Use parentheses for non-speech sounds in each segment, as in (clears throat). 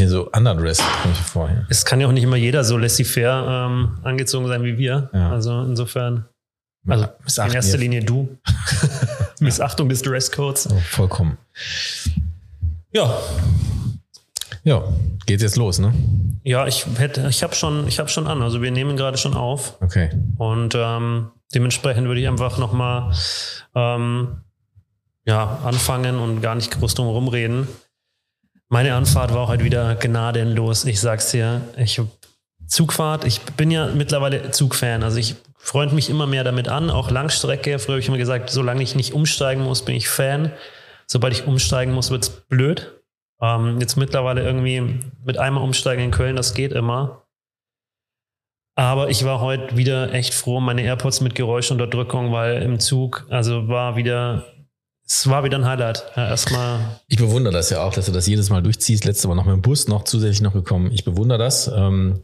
hier so komme ich mir vor. Ja. Es kann ja auch nicht immer jeder so laissez-faire ähm, angezogen sein wie wir. Ja. Also insofern, also in erster. Linie du. (laughs) Missachtung des Dresscodes. Oh, vollkommen. Ja, Ja, geht jetzt los, ne? ja, ich hätte, ich habe schon, ich habe schon an. Also wir nehmen gerade schon auf Okay. und ähm, dementsprechend würde ich einfach noch mal ähm, ja anfangen und gar nicht groß drum rumreden. Meine Anfahrt war heute wieder gnadenlos. Ich sag's dir, ich hab Zugfahrt. Ich bin ja mittlerweile Zugfan. Also ich freue mich immer mehr damit an, auch Langstrecke. Früher habe ich immer gesagt, solange ich nicht umsteigen muss, bin ich Fan. Sobald ich umsteigen muss, wird's blöd. Ähm, jetzt mittlerweile irgendwie mit einmal umsteigen in Köln, das geht immer. Aber ich war heute wieder echt froh, meine AirPods mit Geräuschunterdrückung, weil im Zug, also war wieder, es war wieder ein Highlight. Ja, erstmal, Ich bewundere das ja auch, dass du das jedes Mal durchziehst. Letzte Mal noch mit dem Bus noch zusätzlich noch gekommen. Ich bewundere das. Ähm,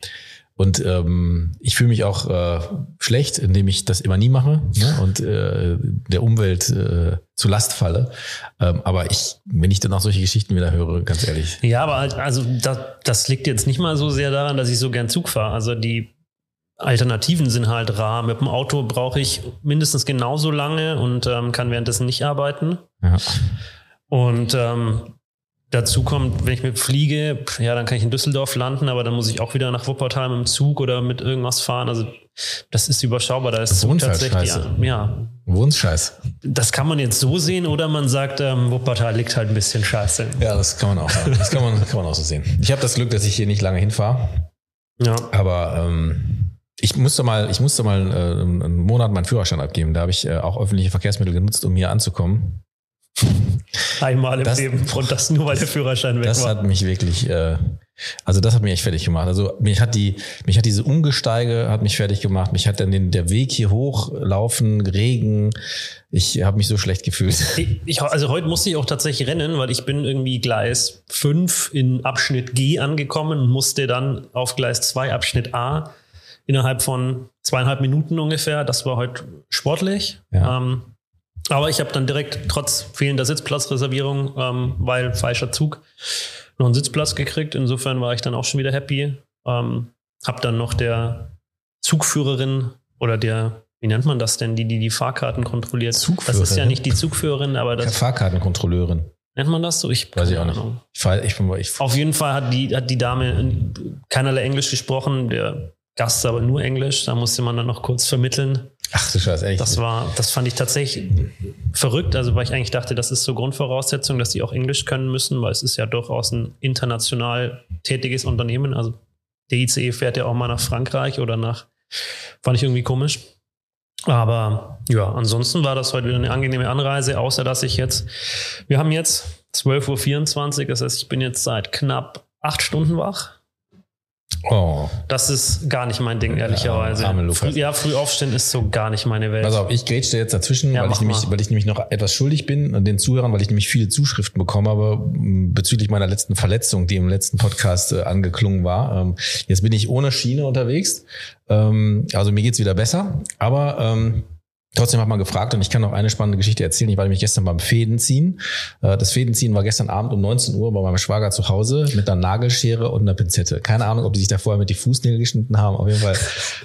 und ähm, ich fühle mich auch äh, schlecht, indem ich das immer nie mache ne? und äh, der Umwelt äh, zu Last falle. Ähm, aber ich, wenn ich dann auch solche Geschichten wieder höre, ganz ehrlich. ja, aber halt, also das, das liegt jetzt nicht mal so sehr daran, dass ich so gern Zug fahre. Also die Alternativen sind halt rar. Mit dem Auto brauche ich mindestens genauso lange und ähm, kann währenddessen nicht arbeiten. Ja. Und ähm, dazu kommt, wenn ich mit fliege, ja, dann kann ich in Düsseldorf landen, aber dann muss ich auch wieder nach Wuppertal mit dem Zug oder mit irgendwas fahren. Also das ist überschaubar. Da ist Zug tatsächlich, scheiße. ja, Wohnscheiß. das kann man jetzt so sehen oder man sagt, ähm, Wuppertal liegt halt ein bisschen scheiße. Ja, das kann man auch. Das kann man, kann man auch so sehen. Ich habe das Glück, dass ich hier nicht lange hinfahre. Ja. Aber ähm, ich musste mal, ich musste mal äh, einen Monat meinen Führerschein abgeben. Da habe ich äh, auch öffentliche Verkehrsmittel genutzt, um hier anzukommen. Einmal im Das- Leben und das nur, weil der Führerschein weg Das war. hat mich wirklich, äh, also das hat mich echt fertig gemacht. Also mich hat die, mich hat diese Umgesteige hat mich fertig gemacht. Mich hat dann den, der Weg hier hochlaufen, Regen. Ich habe mich so schlecht gefühlt. Ich, ich, also heute musste ich auch tatsächlich rennen, weil ich bin irgendwie Gleis 5 in Abschnitt G angekommen und musste dann auf Gleis 2 Abschnitt A innerhalb von zweieinhalb Minuten ungefähr. Das war heute sportlich. Ja. Ähm, aber ich habe dann direkt trotz fehlender Sitzplatzreservierung, ähm, weil falscher Zug, noch einen Sitzplatz gekriegt. Insofern war ich dann auch schon wieder happy. Ähm, hab dann noch der Zugführerin oder der, wie nennt man das denn, die die, die Fahrkarten kontrolliert. Das ist ja Zugführerin? nicht die Zugführerin, aber das Fahrkartenkontrolleurin. nennt man das so. Ich Weiß ich keine auch nicht. Ahnung. Ich, fahr, ich, bin- ich, Auf jeden Fall hat die, hat die Dame keinerlei Englisch gesprochen, der Gast aber nur Englisch. Da musste man dann noch kurz vermitteln. ach du Scheiße, echt. Das war, das fand ich tatsächlich verrückt, also weil ich eigentlich dachte, das ist so Grundvoraussetzung, dass die auch Englisch können müssen, weil es ist ja durchaus ein international tätiges Unternehmen. Also der ICE fährt ja auch mal nach Frankreich oder nach, fand ich irgendwie komisch. Aber ja, ansonsten war das heute wieder eine angenehme Anreise, außer dass ich jetzt, wir haben jetzt 12.24 Uhr, das heißt, ich bin jetzt seit knapp acht Stunden wach. Oh. Das ist gar nicht mein Ding, ehrlicherweise. arme Lukas. Früh, ja, früh aufstehen ist so gar nicht meine Welt. Pass auf, ich grätsch dir jetzt dazwischen, Ja, weil, ich nämlich, mal. weil ich nämlich noch etwas schuldig bin und den Zuhörern, weil ich nämlich viele Zuschriften bekommen habe m, bezüglich meiner letzten Verletzung, die im letzten Podcast äh, angeklungen war. Ähm, jetzt bin ich ohne Schiene unterwegs. Ähm, also mir geht's wieder besser, aber ähm, Trotzdem hat man gefragt und ich kann noch eine spannende Geschichte erzählen. Ich war nämlich gestern beim Fädenziehen. Äh, Das Fädenziehen war gestern Abend um 19 Uhr bei meinem Schwager zu Hause mit einer Nagelschere und einer Pinzette. Keine Ahnung, ob die sich da vorher mit die Fußnägel geschnitten haben. Auf jeden Fall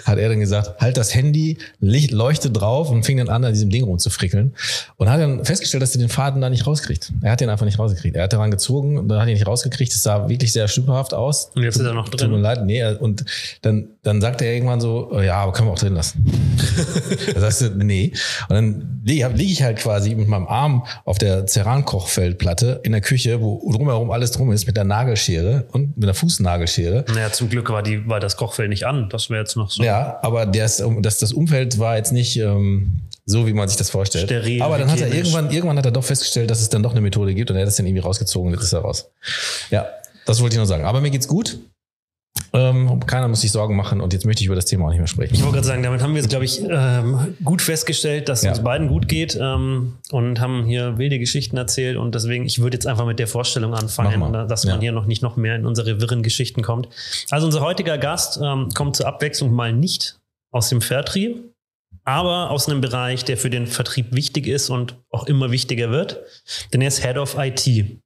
hat er dann gesagt, halt das Handy, Licht, leuchte drauf und fing dann an, an diesem Ding rumzufrickeln. Und hat dann festgestellt, dass er den Faden da nicht rauskriegt. Er hat den einfach nicht rausgekriegt. Er hat daran gezogen und dann hat er ihn nicht rausgekriegt. Es sah wirklich sehr stümperhaft aus. Und jetzt ist er noch Tut mir drin. leid, nee, und dann, dann sagte er irgendwann so, ja, aber können wir auch drin lassen. (laughs) da sagst du, nee. Und dann liege lieg ich halt quasi mit meinem Arm auf der Ceran-Kochfeldplatte in der Küche, wo drumherum alles drum ist, mit der Nagelschere und mit der Fußnagelschere. Naja, zum Glück war, die, war das Kochfeld nicht an. Das wäre jetzt noch so. Ja, aber das, das, das Umfeld war jetzt nicht ähm, so, wie man sich das vorstellt. Steril, aber dann hat er irgendwann, irgendwann hat er doch festgestellt, dass es dann doch eine Methode gibt und er hat das dann irgendwie rausgezogen und jetzt ist er raus. Ja, das wollte ich nur sagen. Aber mir geht's gut. Ähm, keiner muss sich Sorgen machen und jetzt möchte ich über das Thema auch nicht mehr sprechen. Ich wollte gerade sagen, damit haben wir jetzt, glaube ich, ähm, gut festgestellt, dass es Ja. uns beiden gut geht ähm, und haben hier wilde Geschichten erzählt. Und deswegen, ich würde jetzt einfach mit der Vorstellung anfangen, dass man Ja. hier noch nicht noch mehr in unsere wirren Geschichten kommt. Also unser heutiger Gast ähm, kommt zur Abwechslung mal nicht aus dem Vertrieb, aber aus einem Bereich, der für den Vertrieb wichtig ist und auch immer wichtiger wird. Denn er ist Head of IT.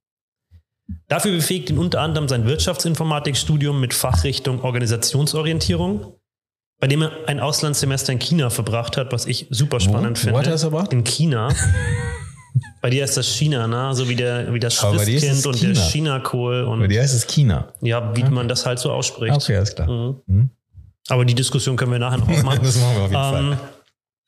Dafür befähigt ihn unter anderem sein Wirtschaftsinformatikstudium mit Fachrichtung Organisationsorientierung, bei dem er ein Auslandssemester in China verbracht hat, was ich super spannend Wo- finde. wo hat er das aber? In China. (laughs) bei dir ist das China, ne? So wie, der, wie das es und der China. China-Kohl Bei dir heißt es China. ja, wie man das halt so ausspricht. Okay, alles klar. Mhm. Mhm. Aber die Diskussion können wir nachher noch (laughs) aufmachen. Das machen wir auf jeden Ähm, Fall.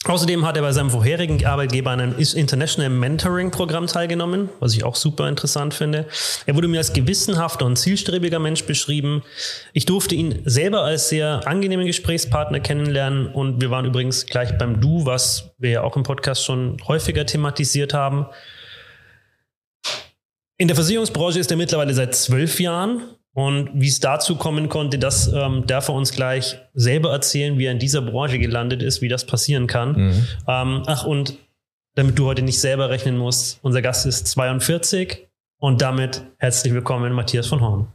Außerdem hat er bei seinem vorherigen Arbeitgeber an einem International Mentoring-Programm teilgenommen, was ich auch super interessant finde. Er wurde mir als gewissenhafter und zielstrebiger Mensch beschrieben. Ich durfte ihn selber als sehr angenehmen Gesprächspartner kennenlernen und wir waren übrigens gleich beim Du, was wir ja auch im Podcast schon häufiger thematisiert haben. In der Versicherungsbranche ist er mittlerweile seit zwölf Jahren. Und wie es dazu kommen konnte, das ähm, darf er uns gleich selber erzählen, wie er in dieser Branche gelandet ist, wie das passieren kann. Mhm. Ähm, ach, und damit du heute nicht selber rechnen musst, unser Gast ist 42 und damit herzlich willkommen, Matthias von Horn.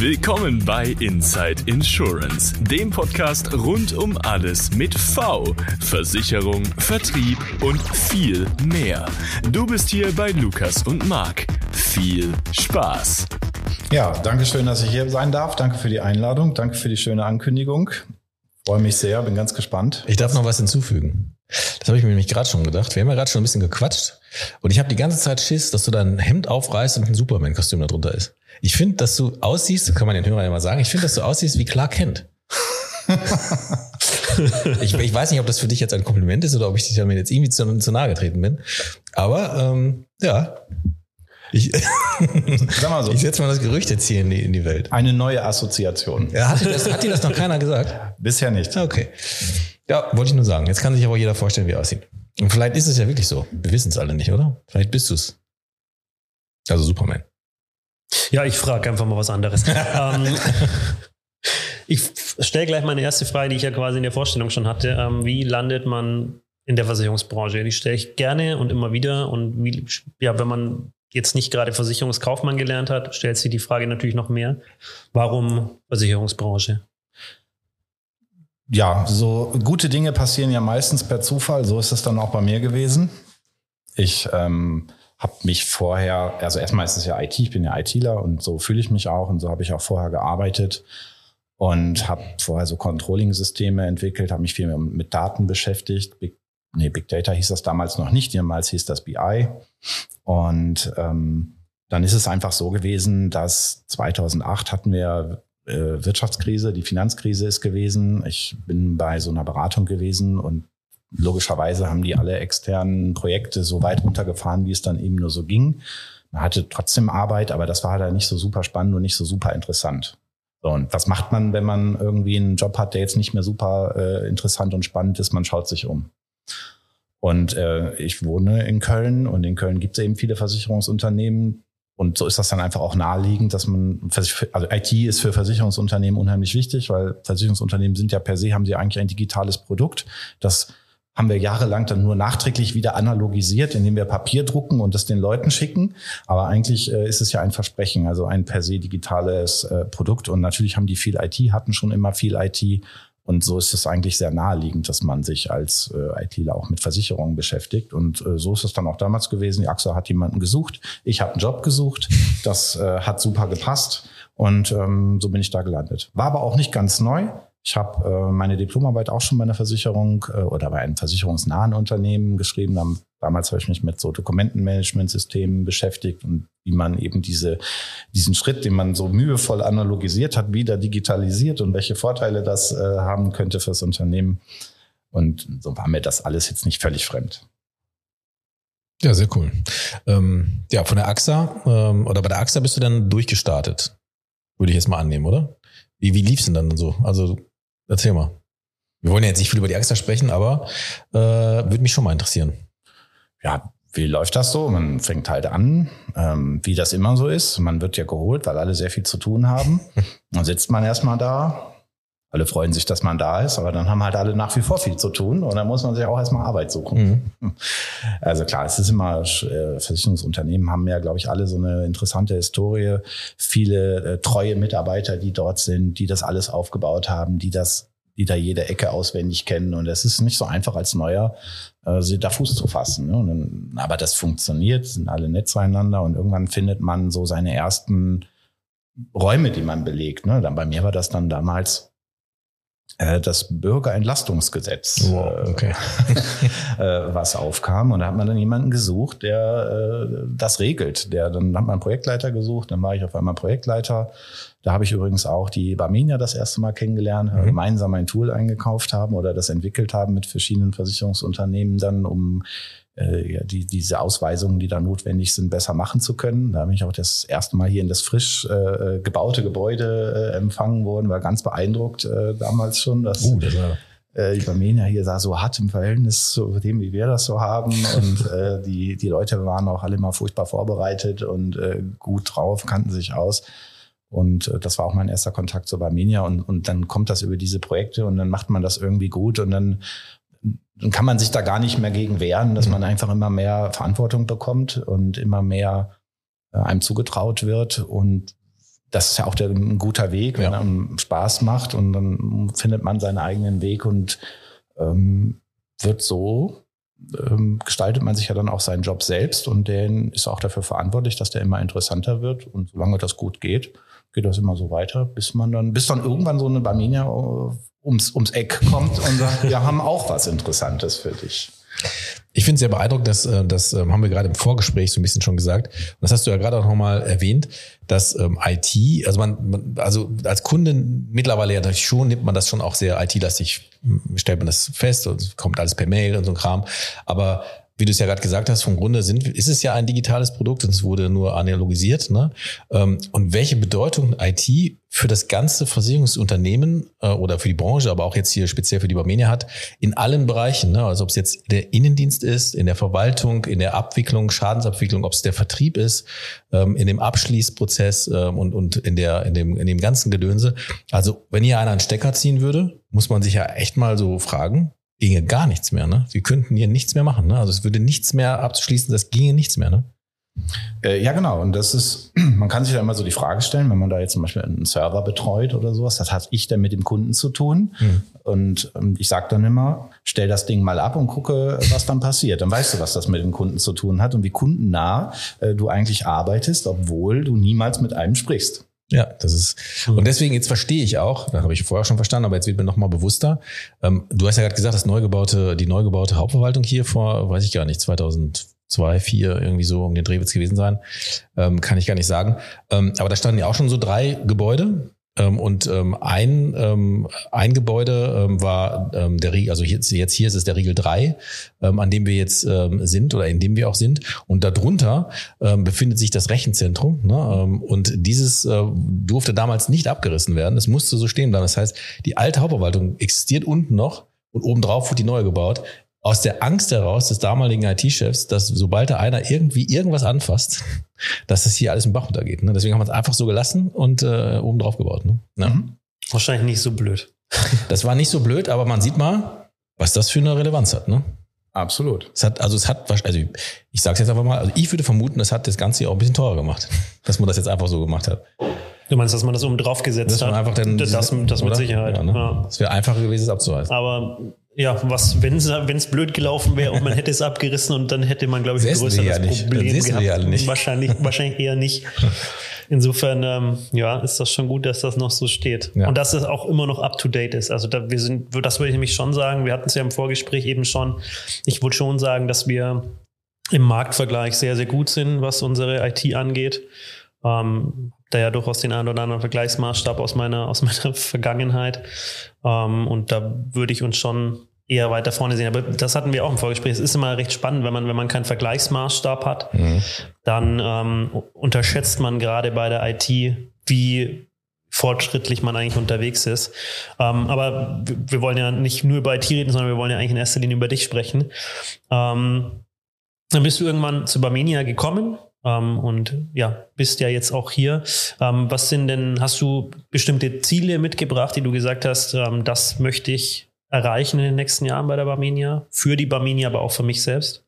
Willkommen bei Inside Insurance, dem Podcast rund um alles mit V, Versicherung, Vertrieb und viel mehr. Du bist hier bei Lukas und Marc. Viel Spaß. Ja, danke schön, dass ich hier sein darf. Danke für die Einladung. Danke für die schöne Ankündigung. Freue mich sehr, bin ganz gespannt. Ich darf noch was hinzufügen. Das habe ich mir nämlich gerade schon gedacht. Wir haben ja gerade schon ein bisschen gequatscht. Und ich habe die ganze Zeit Schiss, dass du dein Hemd aufreißt und ein Superman-Kostüm da drunter ist. Ich finde, dass du aussiehst, das kann man den Hörern ja mal sagen, ich finde, dass du aussiehst wie Clark Kent. (laughs) ich, ich weiß nicht, ob das für dich jetzt ein Kompliment ist oder ob ich dich damit jetzt irgendwie zu, zu nahe getreten bin. Aber ähm, ja, ich, Sag mal so, ich setze mal das Gerücht jetzt hier in die, in die Welt. eine neue Assoziation. Ja, hat, dir das, hat dir das noch keiner gesagt? (laughs) Bisher nicht. Okay. Ja, wollte ich nur sagen. Jetzt kann sich aber jeder vorstellen, wie er aussieht. Und vielleicht ist es ja wirklich so. Wir wissen es alle nicht, oder? Vielleicht bist du es. Also Superman. Ja, ich frage einfach mal was anderes. (laughs) ähm, ich stelle gleich meine erste Frage, die ich ja quasi in der Vorstellung schon hatte. Ähm, wie landet man in der Versicherungsbranche? Die stelle ich gerne und immer wieder. Und wie, ja, wenn man jetzt nicht gerade Versicherungskaufmann gelernt hat, stellt sich die Frage natürlich noch mehr. Warum Versicherungsbranche? Ja, so gute Dinge passieren ja meistens per Zufall. So ist es dann auch bei mir gewesen. Ich ähm, habe mich vorher, also erstmal ist es ja IT, ich bin ja ITler und so fühle ich mich auch und so habe ich auch vorher gearbeitet und habe vorher so Controlling-Systeme entwickelt, habe mich viel mit, Daten beschäftigt. Big, nee, Big Data hieß das damals noch nicht, damals hieß das BI. Und ähm, dann ist es einfach so gewesen, dass 2008 hatten wir äh, Wirtschaftskrise, die Finanzkrise ist gewesen. Ich bin bei so einer Beratung gewesen und logischerweise haben die alle externen Projekte so weit runtergefahren, wie es dann eben nur so ging. Man hatte trotzdem Arbeit, aber das war halt nicht so super spannend und nicht so super interessant. So, und was macht man, wenn man irgendwie einen Job hat, der jetzt nicht mehr super äh, interessant und spannend ist? Man schaut sich um. Und äh, ich wohne in Köln und in Köln gibt es eben viele Versicherungsunternehmen. Und so ist das dann einfach auch naheliegend, dass man, also IT ist für Versicherungsunternehmen unheimlich wichtig, weil Versicherungsunternehmen sind ja per se, haben sie eigentlich ein digitales Produkt. Das haben wir jahrelang dann nur nachträglich wieder analogisiert, indem wir Papier drucken und das den Leuten schicken. Aber eigentlich äh, ist es ja ein Versprechen, also ein per se digitales äh, Produkt. Und natürlich haben die viel IT, hatten schon immer viel IT. Und so ist es eigentlich sehr naheliegend, dass man sich als äh, ITler auch mit Versicherungen beschäftigt. Und äh, so ist es dann auch damals gewesen. Die AXA hat jemanden gesucht. Ich habe einen Job gesucht. Das äh, hat super gepasst. Und ähm, so bin ich da gelandet. War aber auch nicht ganz neu. Ich habe äh, meine Diplomarbeit auch schon bei einer Versicherung äh, oder bei einem versicherungsnahen Unternehmen geschrieben. Dam damals habe ich mich mit so Dokumentenmanagementsystemen beschäftigt und wie man eben diese, diesen Schritt, den man so mühevoll analogisiert hat, wieder digitalisiert und welche Vorteile das äh, haben könnte fürs Unternehmen. Und so war mir das alles jetzt nicht völlig fremd. Ja, sehr cool. Ähm, ja, von der AXA ähm, oder bei der AXA bist du dann durchgestartet. Würde ich jetzt mal annehmen, oder? Wie, wie lief's denn dann so? Also erzähl mal. Wir wollen ja jetzt nicht viel über die AXA sprechen, aber äh, würde mich schon mal interessieren. Ja, wie läuft das so? Man fängt halt an, ähm, wie das immer so ist. Man wird ja geholt, weil alle sehr viel zu tun haben. (laughs) Dann sitzt man erstmal da. Alle freuen sich, dass man da ist, aber dann haben halt alle nach wie vor viel zu tun und dann muss man sich auch erstmal Arbeit suchen. Mhm. Also klar, es ist immer, äh, Versicherungsunternehmen haben ja, glaube ich, alle so eine interessante Historie. Viele äh, treue Mitarbeiter, die dort sind, die das alles aufgebaut haben, die das die da jede Ecke auswendig kennen. Und es ist nicht so einfach als Neuer, äh, da Fuß zu fassen. Ne? Dann, aber das funktioniert, sind alle nett zueinander und irgendwann findet man so seine ersten Räume, die man belegt. Ne? Dann bei mir war das dann damals das Bürgerentlastungsgesetz, wow, äh, okay. (laughs) äh, was aufkam. Und da hat man dann jemanden gesucht, der äh, das regelt. Der, dann hat man einen Projektleiter gesucht, dann war ich auf einmal Projektleiter. Da habe ich übrigens auch die Barmenia das erste Mal kennengelernt, mhm. gemeinsam ein Tool eingekauft haben oder das entwickelt haben mit verschiedenen Versicherungsunternehmen dann, um äh, ja, die, diese Ausweisungen, die da notwendig sind, besser machen zu können. Da bin ich auch das erste Mal hier in das frisch äh, gebaute Gebäude äh, empfangen worden, war ganz beeindruckt äh, damals schon. Dass, uh, das war äh, die Barmenia hier sah so hart im Verhältnis zu dem, wie wir das so haben. Und äh, die, die Leute waren auch alle mal furchtbar vorbereitet und äh, gut drauf, kannten sich aus. Und äh, das war auch mein erster Kontakt zu Barmenia. Und, und dann kommt das über diese Projekte und dann macht man das irgendwie gut und dann dann kann man sich da gar nicht mehr gegen wehren, dass mhm. man einfach immer mehr Verantwortung bekommt und immer mehr äh, einem zugetraut wird. Und das ist ja auch der, ein guter Weg, wenn ja. einem Spaß macht und dann findet man seinen eigenen Weg und ähm, wird so, ähm, gestaltet man sich ja dann auch seinen Job selbst und der ist auch dafür verantwortlich, dass der immer interessanter wird. Und solange das gut geht, geht das immer so weiter, bis man dann, bis dann irgendwann so eine Barmenia äh, ums, ums Eck kommt und sagt, wir haben auch was Interessantes für dich. Ich finde es sehr beeindruckend, dass äh, das ähm, haben wir gerade im Vorgespräch so ein bisschen schon gesagt. Und das hast du ja gerade auch nochmal erwähnt, dass ähm, IT, also man, man, also als Kunde mittlerweile ja natürlich schon nimmt man das schon auch sehr IT-lastig, stellt man das fest und kommt alles per Mail und so ein Kram. Aber wie du es ja gerade gesagt hast, vom Grunde sind, ist es ja ein digitales Produkt und es wurde nur analogisiert. Ne? Ähm, und welche Bedeutung IT für das ganze Versicherungsunternehmen äh, oder für die Branche, aber auch jetzt hier speziell für die Barmenia hat, in allen Bereichen, ne? also ob es jetzt der Innendienst ist, in der Verwaltung, in der Abwicklung, Schadensabwicklung, ob es der Vertrieb ist, ähm, in dem Abschließprozess ähm, und, und in, der, in, dem, in dem ganzen Gedönse. Also wenn hier einer einen Stecker ziehen würde, muss man sich ja echt mal so fragen, ginge gar nichts mehr. Ne? Wir könnten hier nichts mehr machen. Ne? Also es würde nichts mehr abzuschließen, das ginge nichts mehr. Ne? Äh, ja, genau. Und das ist, (clears throat) man kann sich da immer so die Frage stellen, wenn man da jetzt zum Beispiel einen Server betreut oder sowas, was hat ich denn mit dem Kunden zu tun? Mhm. Und ähm, ich sage dann immer, stell das Ding mal ab und gucke, was dann passiert. Dann weißt du, was das mit dem Kunden zu tun hat und wie kundennah äh, du eigentlich arbeitest, obwohl du niemals mit einem sprichst. Ja, das ist und deswegen jetzt verstehe ich auch, das habe ich vorher schon verstanden, aber jetzt wird mir noch mal bewusster. Ähm, du hast ja gerade gesagt, das neu gebaute, die neu gebaute Hauptverwaltung hier vor, weiß ich gar nicht, 2002, 4 irgendwie so um den Dreh wird gewesen sein, ähm, kann ich gar nicht sagen. Ähm, aber da standen ja auch schon so drei Gebäude und ähm, ein, ähm, ein Gebäude ähm, war ähm, der Riegel, also jetzt, jetzt hier ist es der Riegel 3, ähm, an dem wir jetzt ähm, sind oder in dem wir auch sind. Und darunter ähm, befindet sich das Rechenzentrum. Ne? Ähm, und dieses äh, durfte damals nicht abgerissen werden. Es musste so stehen bleiben. Das heißt, die alte Hauptverwaltung existiert unten noch und obendrauf wurde die neu gebaut aus der Angst heraus des damaligen IT-Chefs, dass sobald da einer irgendwie irgendwas anfasst, (laughs) dass das hier alles im Bach runtergeht. Ne? Deswegen haben wir es einfach so gelassen und äh, oben drauf gebaut. Ne? Ja. Mhm. Wahrscheinlich nicht so blöd. (laughs) Das war nicht so blöd, aber man sieht mal, was das für eine Relevanz hat. Ne? Absolut. Es hat, also es hat, also ich sage es jetzt einfach mal, also ich würde vermuten, es hat das Ganze auch ein bisschen teurer gemacht, (laughs) dass man das jetzt einfach so gemacht hat. Du meinst, dass man das oben drauf gesetzt hat? Einfach dann, das, das, das mit Sicherheit. Ja, ne? ja. Das wäre einfacher gewesen, es abzuweisen. Aber ja, was, wenn es blöd gelaufen wäre und man hätte es abgerissen und dann hätte man, glaube ich, ein größeres ja Problem das gehabt. Nicht. Wahrscheinlich, wahrscheinlich eher nicht. Insofern, ähm, ja, ist das schon gut, dass das noch so steht. Ja. Und dass es auch immer noch up to date ist. Also da, wir sind, das würde ich nämlich schon sagen. Wir hatten es ja im Vorgespräch eben schon. Ich würde schon sagen, dass wir im Marktvergleich sehr, sehr gut sind, was unsere IT angeht. Ähm, da ja durchaus den einen oder anderen Vergleichsmaßstab aus meiner, aus meiner (laughs) Vergangenheit. Ähm, und da würde ich uns schon eher weiter vorne sehen. Aber das hatten wir auch im Vorgespräch. Es ist immer recht spannend, wenn man, wenn man keinen Vergleichsmaßstab hat, mhm. dann ähm, unterschätzt man gerade bei der IT, wie fortschrittlich man eigentlich unterwegs ist. Ähm, aber wir, wir, wollen ja nicht nur über IT reden, sondern wir wollen ja eigentlich in erster Linie über dich sprechen. Ähm, dann bist du irgendwann zu Barmenia gekommen ähm, und ja, bist ja jetzt auch hier. Ähm, was sind denn, hast du bestimmte Ziele mitgebracht, die du gesagt hast, ähm, das möchte ich erreichen in den nächsten Jahren bei der Barmenia? Für die Barmenia, aber auch für mich selbst?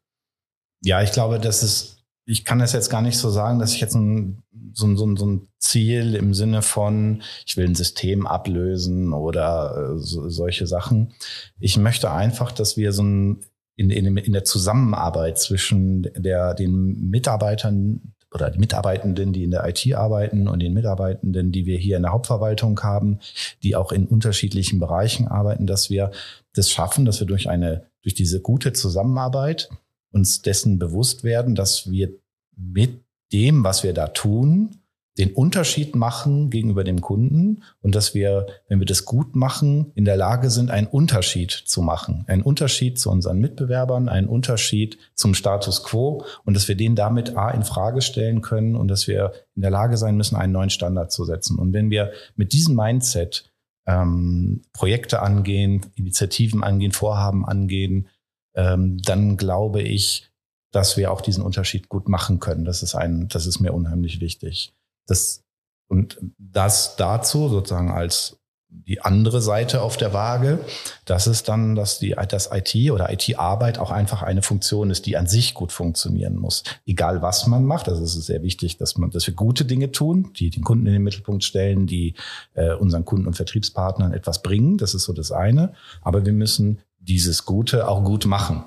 Ja, ich glaube, das ist ich kann das jetzt gar nicht so sagen, dass ich jetzt ein, so, so, so ein Ziel im Sinne von, ich will ein System ablösen oder äh, so, solche Sachen. Ich möchte einfach, dass wir so ein in, in, in der Zusammenarbeit zwischen der, den Mitarbeitern oder die Mitarbeitenden, die in der IT arbeiten und den Mitarbeitenden, die wir hier in der Hauptverwaltung haben, die auch in unterschiedlichen Bereichen arbeiten, dass wir das schaffen, dass wir durch eine, durch diese gute Zusammenarbeit uns dessen bewusst werden, dass wir mit dem, was wir da tun, den Unterschied machen gegenüber dem Kunden und dass wir, wenn wir das gut machen, in der Lage sind, einen Unterschied zu machen. Einen Unterschied zu unseren Mitbewerbern, einen Unterschied zum Status quo und dass wir den damit A in Frage stellen können und dass wir in der Lage sein müssen, einen neuen Standard zu setzen. Und wenn wir mit diesem Mindset ähm, Projekte angehen, Initiativen angehen, Vorhaben angehen, ähm, dann glaube ich, dass wir auch diesen Unterschied gut machen können. Das ist ein, das ist mir unheimlich wichtig. Das, und das dazu sozusagen als die andere Seite auf der Waage, das ist dann, dass die, das IT oder IT-Arbeit auch einfach eine Funktion ist, die an sich gut funktionieren muss. Egal was man macht. Also es ist sehr wichtig, dass man, dass wir gute Dinge tun, die den Kunden in den Mittelpunkt stellen, die äh, unseren Kunden und Vertriebspartnern etwas bringen. Das ist so das eine. Aber wir müssen dieses Gute auch gut machen.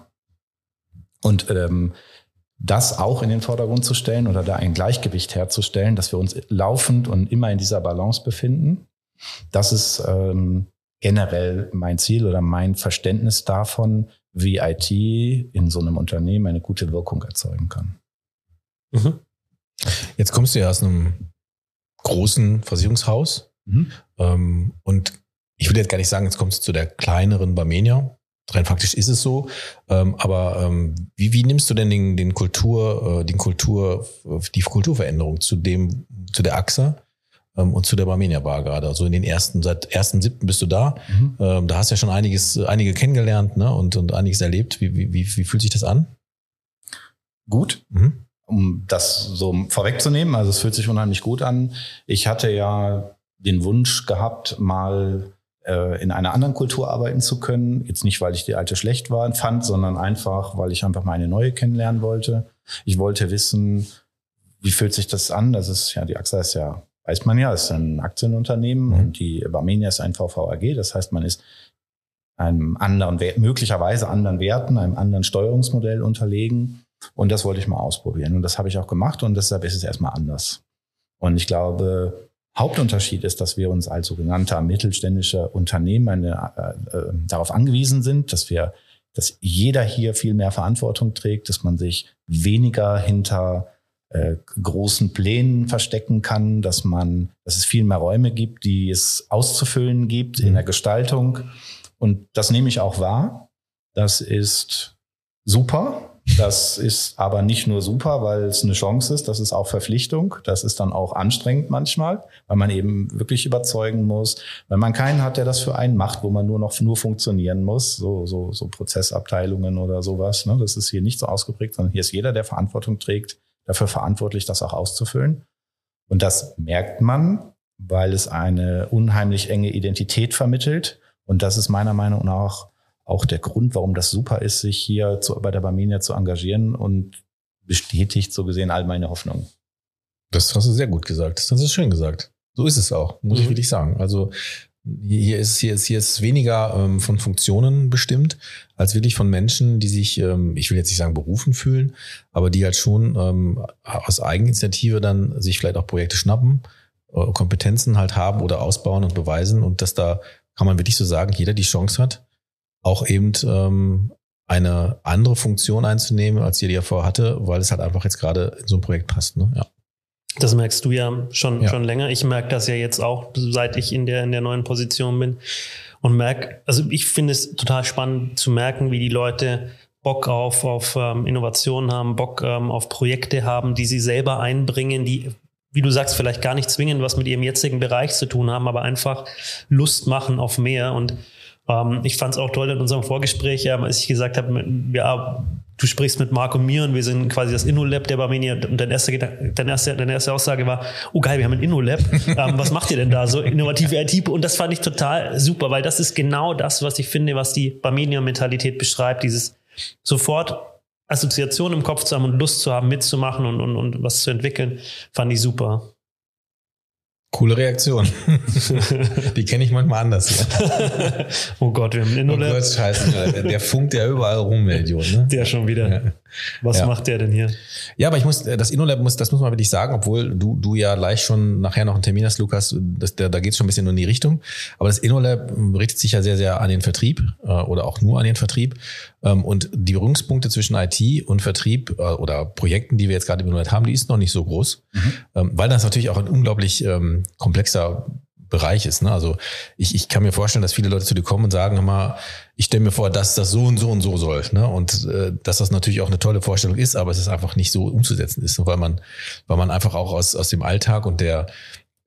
Und ähm, das auch in den Vordergrund zu stellen oder da ein Gleichgewicht herzustellen, dass wir uns laufend und immer in dieser Balance befinden. Das ist ähm, generell mein Ziel oder mein Verständnis davon, wie IT in so einem Unternehmen eine gute Wirkung erzeugen kann. Mhm. Jetzt kommst du ja aus einem großen Versicherungshaus mhm. ähm, und ich will jetzt gar nicht sagen, jetzt kommst du zu der kleineren Barmenia, Rein faktisch ist es so. Ähm, aber ähm, wie, wie nimmst du denn den, den Kultur, äh, den Kultur, die Kulturveränderung zu dem, zu der AXA ähm, und zu der Barmenia Bar gerade? Also in den ersten, seit ersten siebten bist du da. Mhm. Ähm, da hast du ja schon einiges, einige kennengelernt ne? und, und einiges erlebt. Wie, wie, wie, wie fühlt sich das an? Gut. Mhm. Um das so vorwegzunehmen, also es fühlt sich unheimlich gut an. Ich hatte ja den Wunsch gehabt, mal äh, in einer anderen Kultur arbeiten zu können. Jetzt nicht, weil ich die alte schlecht war, fand, sondern einfach, weil ich einfach mal eine neue kennenlernen wollte. Ich wollte wissen, wie fühlt sich das an? Das ist ja, die AXA ist ja, weiß man ja, ist ein Aktienunternehmen mhm. und die Barmenia ist ein VVAG. Das heißt, man ist einem anderen, möglicherweise anderen Werten, einem anderen Steuerungsmodell unterlegen. Und das wollte ich mal ausprobieren. Und das habe ich auch gemacht und deshalb ist es erstmal anders. Und ich glaube, Hauptunterschied ist, dass wir uns als sogenannter mittelständischer Unternehmen eine, äh, äh, darauf angewiesen sind, dass wir, dass jeder hier viel mehr Verantwortung trägt, dass man sich weniger hinter äh, großen Plänen verstecken kann, dass man, dass es viel mehr Räume gibt, die es auszufüllen gibt in mhm. der Gestaltung. Und das nehme ich auch wahr. Das ist super. Das ist aber nicht nur super, weil es eine Chance ist, das ist auch Verpflichtung. Das ist dann auch anstrengend manchmal, weil man eben wirklich überzeugen muss, weil man keinen hat, der das für einen macht, wo man nur noch nur funktionieren muss, so, so, so Prozessabteilungen oder sowas. Ne? Das ist hier nicht so ausgeprägt, sondern hier ist jeder, der Verantwortung trägt, dafür verantwortlich, das auch auszufüllen. Und das merkt man, weil es eine unheimlich enge Identität vermittelt. Und das ist meiner Meinung nach auch der Grund, warum das super ist, sich hier zu, bei der Barmenia zu engagieren und bestätigt so gesehen all meine Hoffnungen. Das hast du sehr gut gesagt. Das hast du schön gesagt. So ist es auch, muss mhm. ich wirklich sagen. Also hier ist, hier ist, hier ist weniger ähm, von Funktionen bestimmt, als wirklich von Menschen, die sich, ähm, ich will jetzt nicht sagen berufen fühlen, aber die halt schon ähm, aus Eigeninitiative dann sich vielleicht auch Projekte schnappen, äh, Kompetenzen halt haben oder ausbauen und beweisen und dass da kann man wirklich so sagen, jeder die Chance hat, auch eben ähm, eine andere Funktion einzunehmen, als die, die er vorher hatte, weil es halt einfach jetzt gerade in so ein Projekt passt. Ne? Ja. Das merkst du ja schon, ja. schon länger. Ich merke das ja jetzt auch, seit ich in der, in der neuen Position bin. Und merke, also ich finde es total spannend zu merken, wie die Leute Bock auf, auf ähm, Innovationen haben, Bock ähm, auf Projekte haben, die sie selber einbringen, die, wie du sagst, vielleicht gar nicht zwingend was mit ihrem jetzigen Bereich zu tun haben, aber einfach Lust machen auf mehr. Und ähm, ich fand es auch toll in unserem Vorgespräch, ja, als ich gesagt habe, ja, du sprichst mit Marc und mir und wir sind quasi das InnoLab der Barmenia und deine erste, deine erste, deine erste Aussage war, oh geil, wir haben ein InnoLab. (laughs) ähm, was macht ihr denn da? So innovative IT. Und das fand ich total super, weil das ist genau das, was ich finde, was die Barmenia-Mentalität beschreibt. Dieses sofort Assoziation im Kopf zu haben und Lust zu haben, mitzumachen und, und, und was zu entwickeln, fand ich super. Coole Reaktion. (laughs) Die kenne ich manchmal anders. Oh Gott, wir haben einen Oh Gott, scheiße. Der funkt ja überall rum, der Idiot. Ne? Der schon wieder. Ja. Was Ja. macht der denn hier? Ja, aber ich muss, das InnoLab muss, das muss man wirklich sagen, obwohl du, du ja gleich schon nachher noch einen Termin hast, Lukas, das, da, da geht es schon ein bisschen in die Richtung. Aber das InnoLab richtet sich ja sehr, sehr an den Vertrieb äh, oder auch nur an den Vertrieb. Ähm, und die Berührungspunkte zwischen IT und Vertrieb äh, oder Projekten, die wir jetzt gerade im InnoLab haben, die ist noch nicht so groß, ähm, weil das natürlich auch ein unglaublich ähm, komplexer Bereich ist. Ne? Also ich, ich kann mir vorstellen, dass viele Leute zu dir kommen und sagen immer, ich stelle mir vor, dass das so und so und so soll. Ne? Und äh, dass das natürlich auch eine tolle Vorstellung ist, aber es ist einfach nicht so umzusetzen ist, weil man, weil man einfach auch aus, aus dem Alltag und der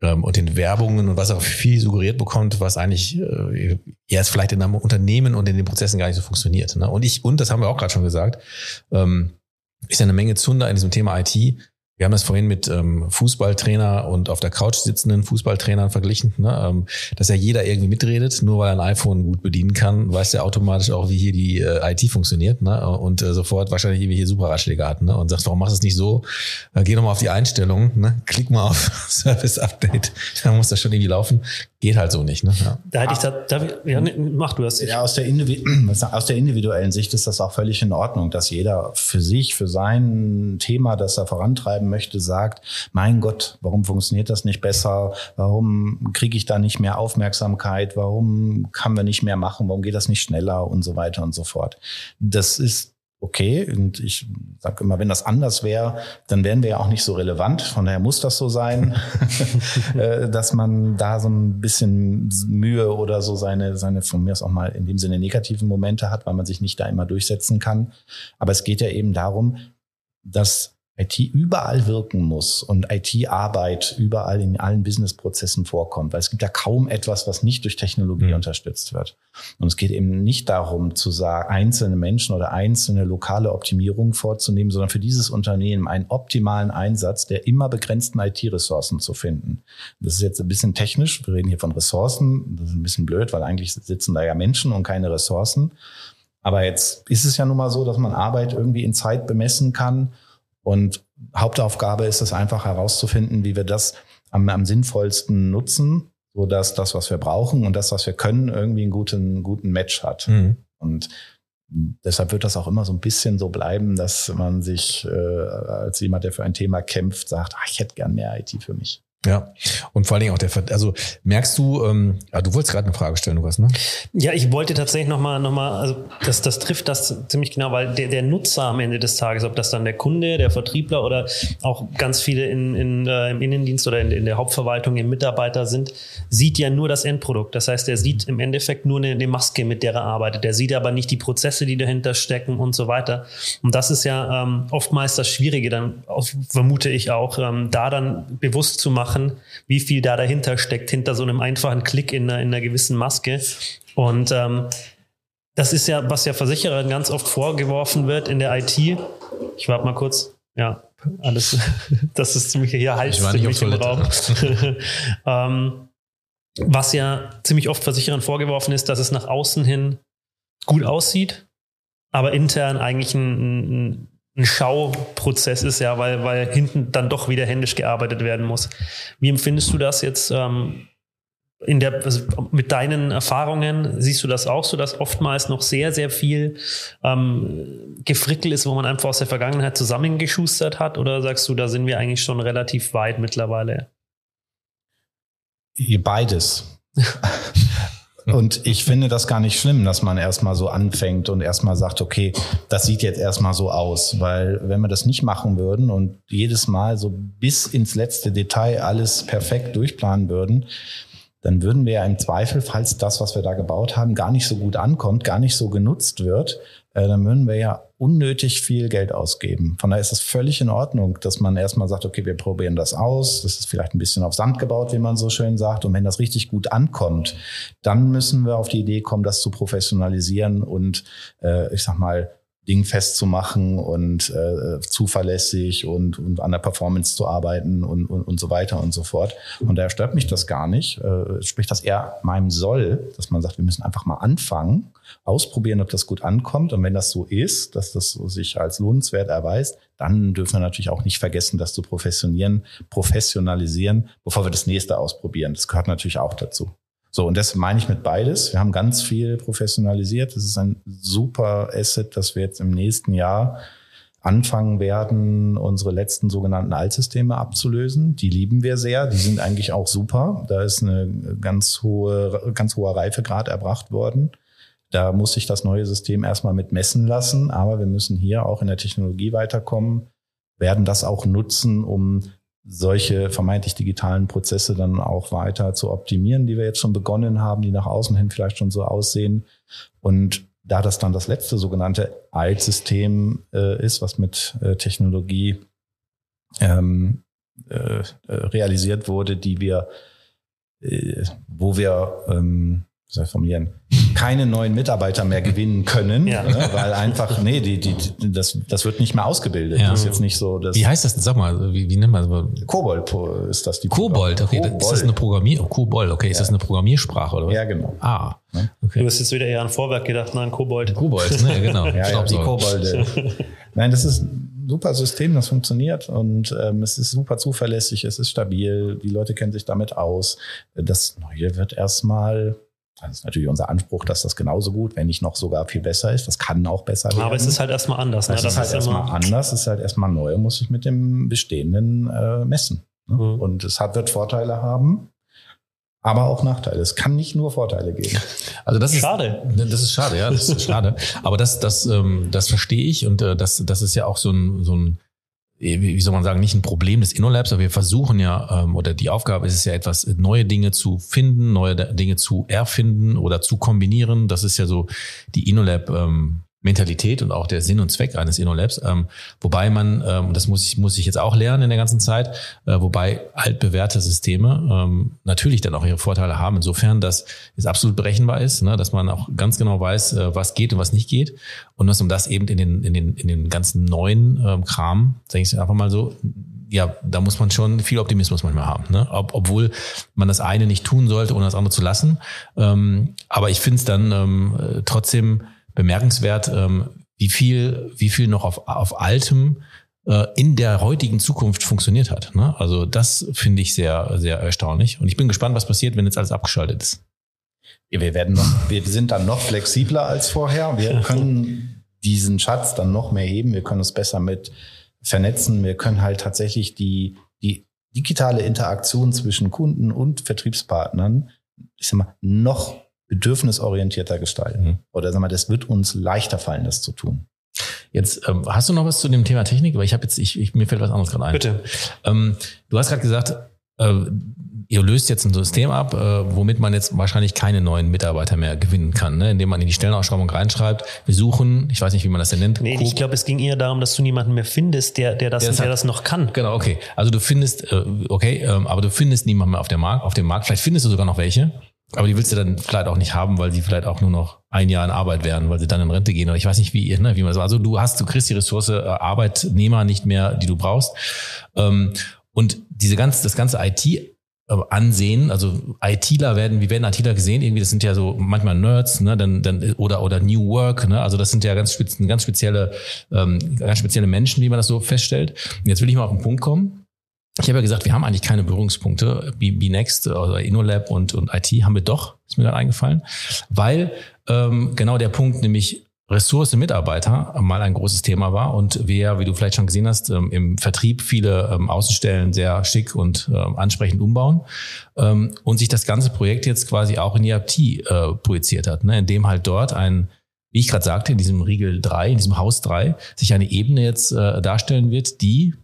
ähm, und den Werbungen und was auch viel suggeriert bekommt, was eigentlich äh, erst vielleicht in einem Unternehmen und in den Prozessen gar nicht so funktioniert. Ne? Und ich, und das haben wir auch gerade schon gesagt, ähm, ist ja eine Menge Zunder in diesem Thema IT. Wir haben das vorhin mit ähm, Fußballtrainer und auf der Couch sitzenden Fußballtrainern verglichen, ne? ähm, dass ja jeder irgendwie mitredet, nur weil er ein iPhone gut bedienen kann, weiß er automatisch auch, wie hier die äh, IT funktioniert ne? und äh, sofort wahrscheinlich irgendwie hier super Ratschläge hat ne? und sagt, warum machst du es nicht so? Äh, geh doch mal auf die Einstellung, ne? klick mal auf (laughs) Service Update, dann muss das schon irgendwie laufen. Geht halt so nicht. Ne? Ja. Da hätte ich da, darf ich, ja, mach du das. Ja, aus der, (clears throat) aus der individuellen Sicht ist das auch völlig in Ordnung, dass jeder für sich, für sein Thema, das er vorantreiben möchte, sagt, mein Gott, warum funktioniert das nicht besser? Warum kriege ich da nicht mehr Aufmerksamkeit? Warum kann wir nicht mehr machen? Warum geht das nicht schneller? Und so weiter und so fort. Das ist okay. Und ich sage immer, wenn das anders wäre, dann wären wir ja auch nicht so relevant. Von daher muss das so sein, (laughs) (laughs) äh, dass man da so ein bisschen Mühe oder so seine, seine von mir aus auch mal in dem Sinne negativen Momente hat, weil man sich nicht da immer durchsetzen kann. Aber es geht ja eben darum, dass IT überall wirken muss und IT-Arbeit überall in allen Businessprozessen vorkommt, weil es gibt ja kaum etwas, was nicht durch Technologie Mhm. unterstützt wird. Und es geht eben nicht darum, zu sagen, einzelne Menschen oder einzelne lokale Optimierungen vorzunehmen, sondern für dieses Unternehmen einen optimalen Einsatz der immer begrenzten IT-Ressourcen zu finden. Das ist jetzt ein bisschen technisch. Wir reden hier von Ressourcen. Das ist ein bisschen blöd, weil eigentlich sitzen da ja Menschen und keine Ressourcen. Aber jetzt ist es ja nun mal so, dass man Arbeit irgendwie in Zeit bemessen kann. Und Hauptaufgabe ist es einfach herauszufinden, wie wir das am, am sinnvollsten nutzen, so dass das, was wir brauchen und das, was wir können, irgendwie einen guten, guten Match hat. Mhm. Und deshalb wird das auch immer so ein bisschen so bleiben, dass man sich äh, als jemand, der für ein Thema kämpft, sagt, ach, ich hätte gern mehr IT für mich. Ja, und vor allen Dingen auch der, also merkst du, ähm, ja, du wolltest gerade eine Frage stellen, Lukas, ne? Ja, ich wollte tatsächlich nochmal, noch mal, also das, das trifft das ziemlich genau, weil der, der Nutzer am Ende des Tages, ob das dann der Kunde, der Vertriebler oder auch ganz viele in, in, äh, im Innendienst oder in, in der Hauptverwaltung im Mitarbeiter sind, sieht ja nur das Endprodukt. Das heißt, er sieht im Endeffekt nur eine, eine Maske, mit der er arbeitet. Der sieht aber nicht die Prozesse, die dahinter stecken und so weiter. Und das ist ja ähm, oftmals das Schwierige, dann vermute ich auch, ähm, da dann bewusst zu machen, wie viel da dahinter steckt, hinter so einem einfachen Klick in einer, in einer gewissen Maske. Und ähm, das ist ja, was ja Versicherern ganz oft vorgeworfen wird in der IT. Ich warte mal kurz. Ja, alles. (laughs) Das ist ziemlich, hier nicht ziemlich im Raum. (laughs) ähm, was ja ziemlich oft Versicherern vorgeworfen ist, dass es nach außen hin gut aussieht, aber intern eigentlich ein, ein, ein Schauprozess ist, ja, weil, weil hinten dann doch wieder händisch gearbeitet werden muss. Wie empfindest du das jetzt ähm, in der, also mit deinen Erfahrungen? Siehst du das auch so, dass oftmals noch sehr, sehr viel ähm, Gefrickel ist, wo man einfach aus der Vergangenheit zusammengeschustert hat? Oder sagst du, da sind wir eigentlich schon relativ weit mittlerweile? Beides. (laughs) Und ich finde das gar nicht schlimm, dass man erstmal so anfängt und erstmal sagt, okay, das sieht jetzt erstmal so aus. Weil wenn wir das nicht machen würden und jedes Mal so bis ins letzte Detail alles perfekt durchplanen würden, dann würden wir ja im Zweifel, falls das, was wir da gebaut haben, gar nicht so gut ankommt, gar nicht so genutzt wird, äh, dann würden wir ja unnötig viel Geld ausgeben. Von daher ist es völlig in Ordnung, dass man erstmal sagt, okay, wir probieren das aus. Das ist vielleicht ein bisschen auf Sand gebaut, wie man so schön sagt. Und wenn das richtig gut ankommt, dann müssen wir auf die Idee kommen, das zu professionalisieren und, äh, ich sag mal, Ding festzumachen und äh, zuverlässig und, und an der Performance zu arbeiten und, und, und so weiter und so fort. Und daher stört mich das gar nicht. Äh, spricht das eher meinem Soll, dass man sagt, wir müssen einfach mal anfangen, ausprobieren, ob das gut ankommt. Und wenn das so ist, dass das sich als lohnenswert erweist, dann dürfen wir natürlich auch nicht vergessen, das zu professionieren, professionalisieren, bevor wir das nächste ausprobieren. Das gehört natürlich auch dazu. So, und das meine ich mit beides. Wir haben ganz viel professionalisiert. Das ist ein super Asset, dass wir jetzt im nächsten Jahr anfangen werden, unsere letzten sogenannten Altsysteme abzulösen. Die lieben wir sehr. Die sind eigentlich auch super. Da ist eine ganz hohe, ganz hoher Reifegrad erbracht worden. Da muss sich das neue System erstmal mit messen lassen. Aber wir müssen hier auch in der Technologie weiterkommen, werden das auch nutzen, um solche vermeintlich digitalen Prozesse dann auch weiter zu optimieren, die wir jetzt schon begonnen haben, die nach außen hin vielleicht schon so aussehen. Und da das dann das letzte sogenannte Altsystem äh, ist, was mit äh, Technologie ähm, äh, äh realisiert wurde, die wir, äh, wo wir ähm, soll ich formulieren, keine neuen Mitarbeiter mehr gewinnen können, ja. ne, weil einfach, nee, die, die, das, das wird nicht mehr ausgebildet. Ja. Das ist jetzt nicht so. Dass wie heißt das? Sag mal, wie, wie nennt man das? Kobold ist das die Kobold, okay. Kobold. Ist das eine Programmier? Oh, Kobold, okay. Ist ja. das eine Programmiersprache oder was? Ja, genau. Ah. Okay. Du hast jetzt wieder eher an Vorwerk gedacht, nein, Kobold. Kobold, ne, genau. (laughs) ja, ja, die Kobolde. nein, das ist ein super System, das funktioniert und ähm, es ist super zuverlässig, es ist stabil, die Leute kennen sich damit aus. Das Neue wird erstmal das ist natürlich unser Anspruch, dass das genauso gut, wenn nicht noch sogar viel besser ist. Das kann auch besser werden. Aber es ist halt erstmal anders. Ne? Es ist halt erstmal anders, es ist halt erstmal neu, muss ich mit dem Bestehenden äh, messen. Ne? Mhm. Und es hat, wird Vorteile haben, aber auch Nachteile. Es kann nicht nur Vorteile geben. Also das schade. ist schade. Das ist schade, ja, das ist schade. Aber das, das, ähm, das verstehe ich und äh, das, das ist ja auch so ein, so ein wie soll man sagen, nicht ein Problem des InnoLabs, aber wir versuchen ja, ähm, oder die Aufgabe ist es ja etwas, neue Dinge zu finden, neue Dinge zu erfinden oder zu kombinieren. Das ist ja so die InnoLab ähm, Mentalität und auch der Sinn und Zweck eines InnoLabs. Ähm, wobei man, ähm, das muss ich, muss ich jetzt auch lernen in der ganzen Zeit, äh, wobei altbewährte Systeme ähm, natürlich dann auch ihre Vorteile haben, insofern, dass es absolut berechenbar ist, ne, dass man auch ganz genau weiß, äh, was geht und was nicht geht. Und was um das eben in den, in den, in den ganzen neuen ähm, Kram, sage ich einfach mal so, ja, da muss man schon viel Optimismus manchmal haben, ne? Ob, obwohl man das eine nicht tun sollte, ohne das andere zu lassen. Ähm, aber ich finde es dann ähm, trotzdem bemerkenswert, ähm, wie viel, wie viel noch auf, auf altem äh, in der heutigen Zukunft funktioniert hat. Ne? Also das finde ich sehr, sehr erstaunlich. Und ich bin gespannt, was passiert, wenn jetzt alles abgeschaltet ist. Wir werden noch, wir sind dann noch flexibler als vorher. Wir können diesen Schatz dann noch mehr heben. Wir können uns besser mit vernetzen. Wir können halt tatsächlich die, die digitale Interaktion zwischen Kunden und Vertriebspartnern, ich sag mal, noch bedürfnisorientierter gestalten. Mhm. Oder sag mal, das wird uns leichter fallen, das zu tun. Jetzt ähm, hast du noch was zu dem Thema Technik, weil ich habe jetzt, ich, ich, mir fällt was anderes gerade ein. Bitte. Ähm, du hast gerade gesagt, äh, ihr löst jetzt ein System ab, äh, womit man jetzt wahrscheinlich keine neuen Mitarbeiter mehr gewinnen kann, ne? indem man in die Stellenausschreibung reinschreibt, wir suchen, ich weiß nicht, wie man das denn nennt. Nee, ich glaube, es ging eher darum, dass du niemanden mehr findest, der, der, das, der, das, der das noch kann. Genau, okay. Also du findest, äh, okay, äh, aber du findest niemanden mehr auf, der Markt, auf dem Markt. Vielleicht findest du sogar noch welche. Aber die willst du dann vielleicht auch nicht haben, weil sie vielleicht auch nur noch ein Jahr in Arbeit werden, weil sie dann in Rente gehen. Oder ich weiß nicht, wie, ne, wie man so. Also du hast, du kriegst die Ressource äh, Arbeitnehmer nicht mehr, die du brauchst. Ähm, und diese ganze, das ganze IT äh, ansehen, also ITler werden, wie werden ITler gesehen? Irgendwie, das sind ja so manchmal Nerds, ne, dann, dann oder oder New Work, ne, also das sind ja ganz, ganz spezielle, ähm, ganz spezielle Menschen, wie man das so feststellt. Und jetzt will ich mal auf den Punkt kommen. Ich habe ja gesagt, wir haben eigentlich keine Berührungspunkte. B-Next oder InnoLab und, und IT haben wir doch, ist mir gerade eingefallen, weil ähm, genau der Punkt, nämlich Ressource Mitarbeiter mal ein großes Thema war. Und wir, wie du vielleicht schon gesehen hast, ähm, im Vertrieb viele ähm, Außenstellen sehr schick und ähm, ansprechend umbauen ähm, und sich das ganze Projekt jetzt quasi auch in die IT äh, projiziert hat, ne, indem halt dort ein wie ich gerade sagte, in diesem Riegel 3, in diesem Haus 3, sich eine Ebene jetzt äh, darstellen wird, die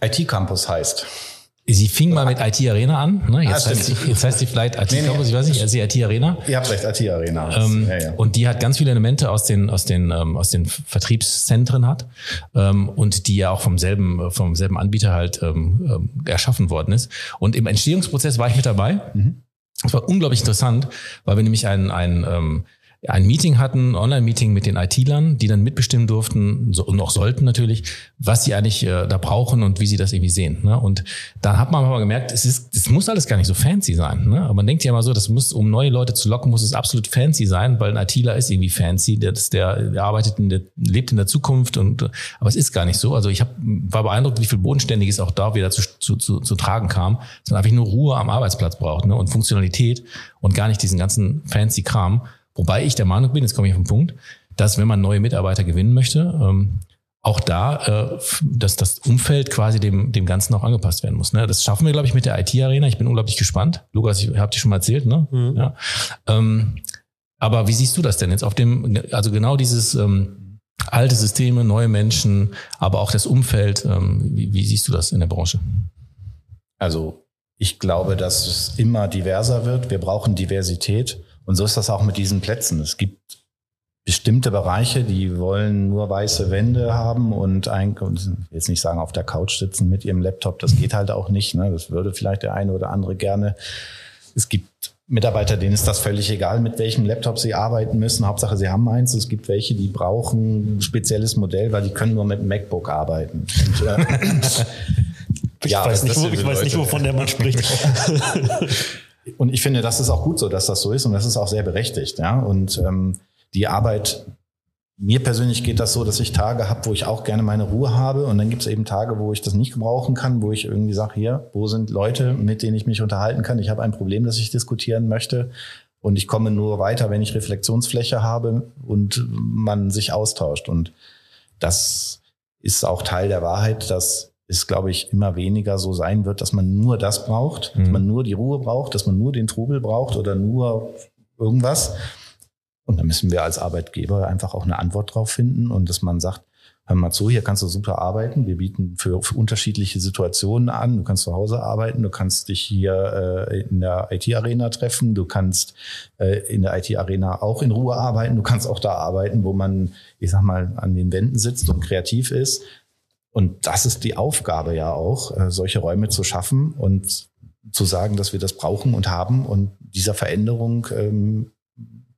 IT-Campus heißt. Sie fing mal mit IT Arena an. Ne? Jetzt, ah, heißt sie, jetzt heißt sie vielleicht IT nee, Campus, ich weiß nicht, also IT Arena. Ihr habt recht, IT Arena. Ähm, ja, ja. Und die hat ganz viele Elemente aus den, aus den, ähm, aus den Vertriebszentren hat ähm, und die ja auch vom selben, vom selben Anbieter halt ähm, ähm erschaffen worden ist. Und im Entstehungsprozess war ich mit dabei. Mhm. Das war unglaublich interessant, weil wir nämlich ein, ein ähm, ein Meeting hatten, Online-Meeting mit den IT-Lern, die dann mitbestimmen durften so, und auch sollten natürlich, was sie eigentlich äh, da brauchen und wie sie das irgendwie sehen. Ne? Und da hat man aber gemerkt, es ist, es muss alles gar nicht so fancy sein. Ne? Aber man denkt ja immer so, das muss, um neue Leute zu locken, muss es absolut fancy sein, weil ein ITler ist irgendwie fancy, der, der, arbeitet in der, lebt in der Zukunft und aber es ist gar nicht so. Also ich hab, war beeindruckt, wie viel Bodenständiges auch da wieder zu, zu, zu, zu tragen kam, man einfach nur Ruhe am Arbeitsplatz braucht ne? und Funktionalität und gar nicht diesen ganzen fancy Kram. Wobei ich der Meinung bin, jetzt komme ich auf den Punkt, dass wenn man neue Mitarbeiter gewinnen möchte, ähm, auch da, äh, dass das Umfeld quasi dem, dem Ganzen auch angepasst werden muss. Ne? Das schaffen wir, glaube ich, mit der IT-Arena. Ich bin unglaublich gespannt. Lukas, ich habe dir schon mal erzählt, ne? Mhm. Ja. Ähm, aber wie siehst du das denn jetzt auf dem, also genau dieses ähm, alte Systeme, neue Menschen, aber auch das Umfeld, ähm, wie, wie siehst du das in der Branche? Also ich glaube, dass es immer diverser wird. Wir brauchen Diversität. Und so ist das auch mit diesen Plätzen. Es gibt bestimmte Bereiche, die wollen nur weiße Wände haben und ein, jetzt nicht sagen, auf der Couch sitzen mit ihrem Laptop. Das geht halt auch nicht. Ne? Das würde vielleicht der eine oder andere gerne. Es gibt Mitarbeiter, denen ist das völlig egal, mit welchem Laptop sie arbeiten müssen. Hauptsache, sie haben eins. Es gibt welche, die brauchen ein spezielles Modell, weil die können nur mit einem MacBook arbeiten. Und, äh, (laughs) ich ja, weiß, nicht, wo, ich weiß nicht, wovon der Mann spricht. (laughs) Und ich finde, das ist auch gut so, dass das so ist und das ist auch sehr berechtigt. Ja? Und ähm, die Arbeit, mir persönlich geht das so, dass ich Tage habe, wo ich auch gerne meine Ruhe habe und dann gibt es eben Tage, wo ich das nicht gebrauchen kann, wo ich irgendwie sage, hier, wo sind Leute, mit denen ich mich unterhalten kann? Ich habe ein Problem, das ich diskutieren möchte und ich komme nur weiter, wenn ich Reflexionsfläche habe und man sich austauscht. Und das ist auch Teil der Wahrheit, dass es, glaube ich, immer weniger so sein wird, dass man nur das braucht, mhm. dass man nur die Ruhe braucht, dass man nur den Trubel braucht oder nur irgendwas. Und da müssen wir als Arbeitgeber einfach auch eine Antwort drauf finden und dass man sagt, hör mal zu, hier kannst du super arbeiten. Wir bieten für, für unterschiedliche Situationen an. Du kannst zu Hause arbeiten, du kannst dich hier äh, in der IT-Arena treffen, du kannst äh, in der IT-Arena auch in Ruhe arbeiten, du kannst auch da arbeiten, wo man, ich sag mal, an den Wänden sitzt und kreativ ist. Und das ist die Aufgabe ja auch, äh, solche Räume zu schaffen und zu sagen, dass wir das brauchen und haben und dieser Veränderung ähm,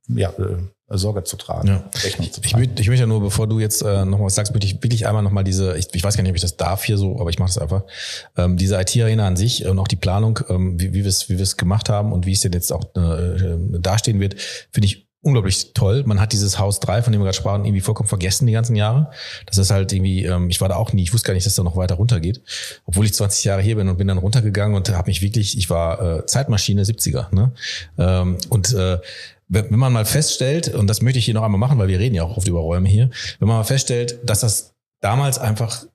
ja, äh, Sorge zu tragen, ja. Rechnung zu tragen. Ich, möchte, ich möchte ja nur, bevor du jetzt äh, noch was sagst, möchte ich wirklich einmal nochmal diese, ich, ich weiß gar nicht, ob ich das darf hier so, aber ich mache das einfach, ähm, diese IT-Arena an sich und auch die Planung, ähm, wie, wie wir es wie wir es gemacht haben und wie es denn jetzt auch äh, äh dastehen wird, finde ich unglaublich toll. Man hat dieses Haus 3, von dem wir gerade sprachen, irgendwie vollkommen vergessen die ganzen Jahre. Das ist halt irgendwie, ähm, ich war da auch nie, ich wusste gar nicht, dass da noch weiter runtergeht. Obwohl ich 20 Jahre hier bin und bin dann runtergegangen und habe mich wirklich, ich war äh, Zeitmaschine 70er. Ne? Ähm, und äh, wenn man mal feststellt, und das möchte ich hier noch einmal machen, weil wir reden ja auch oft über Räume hier, wenn man mal feststellt, dass das damals einfach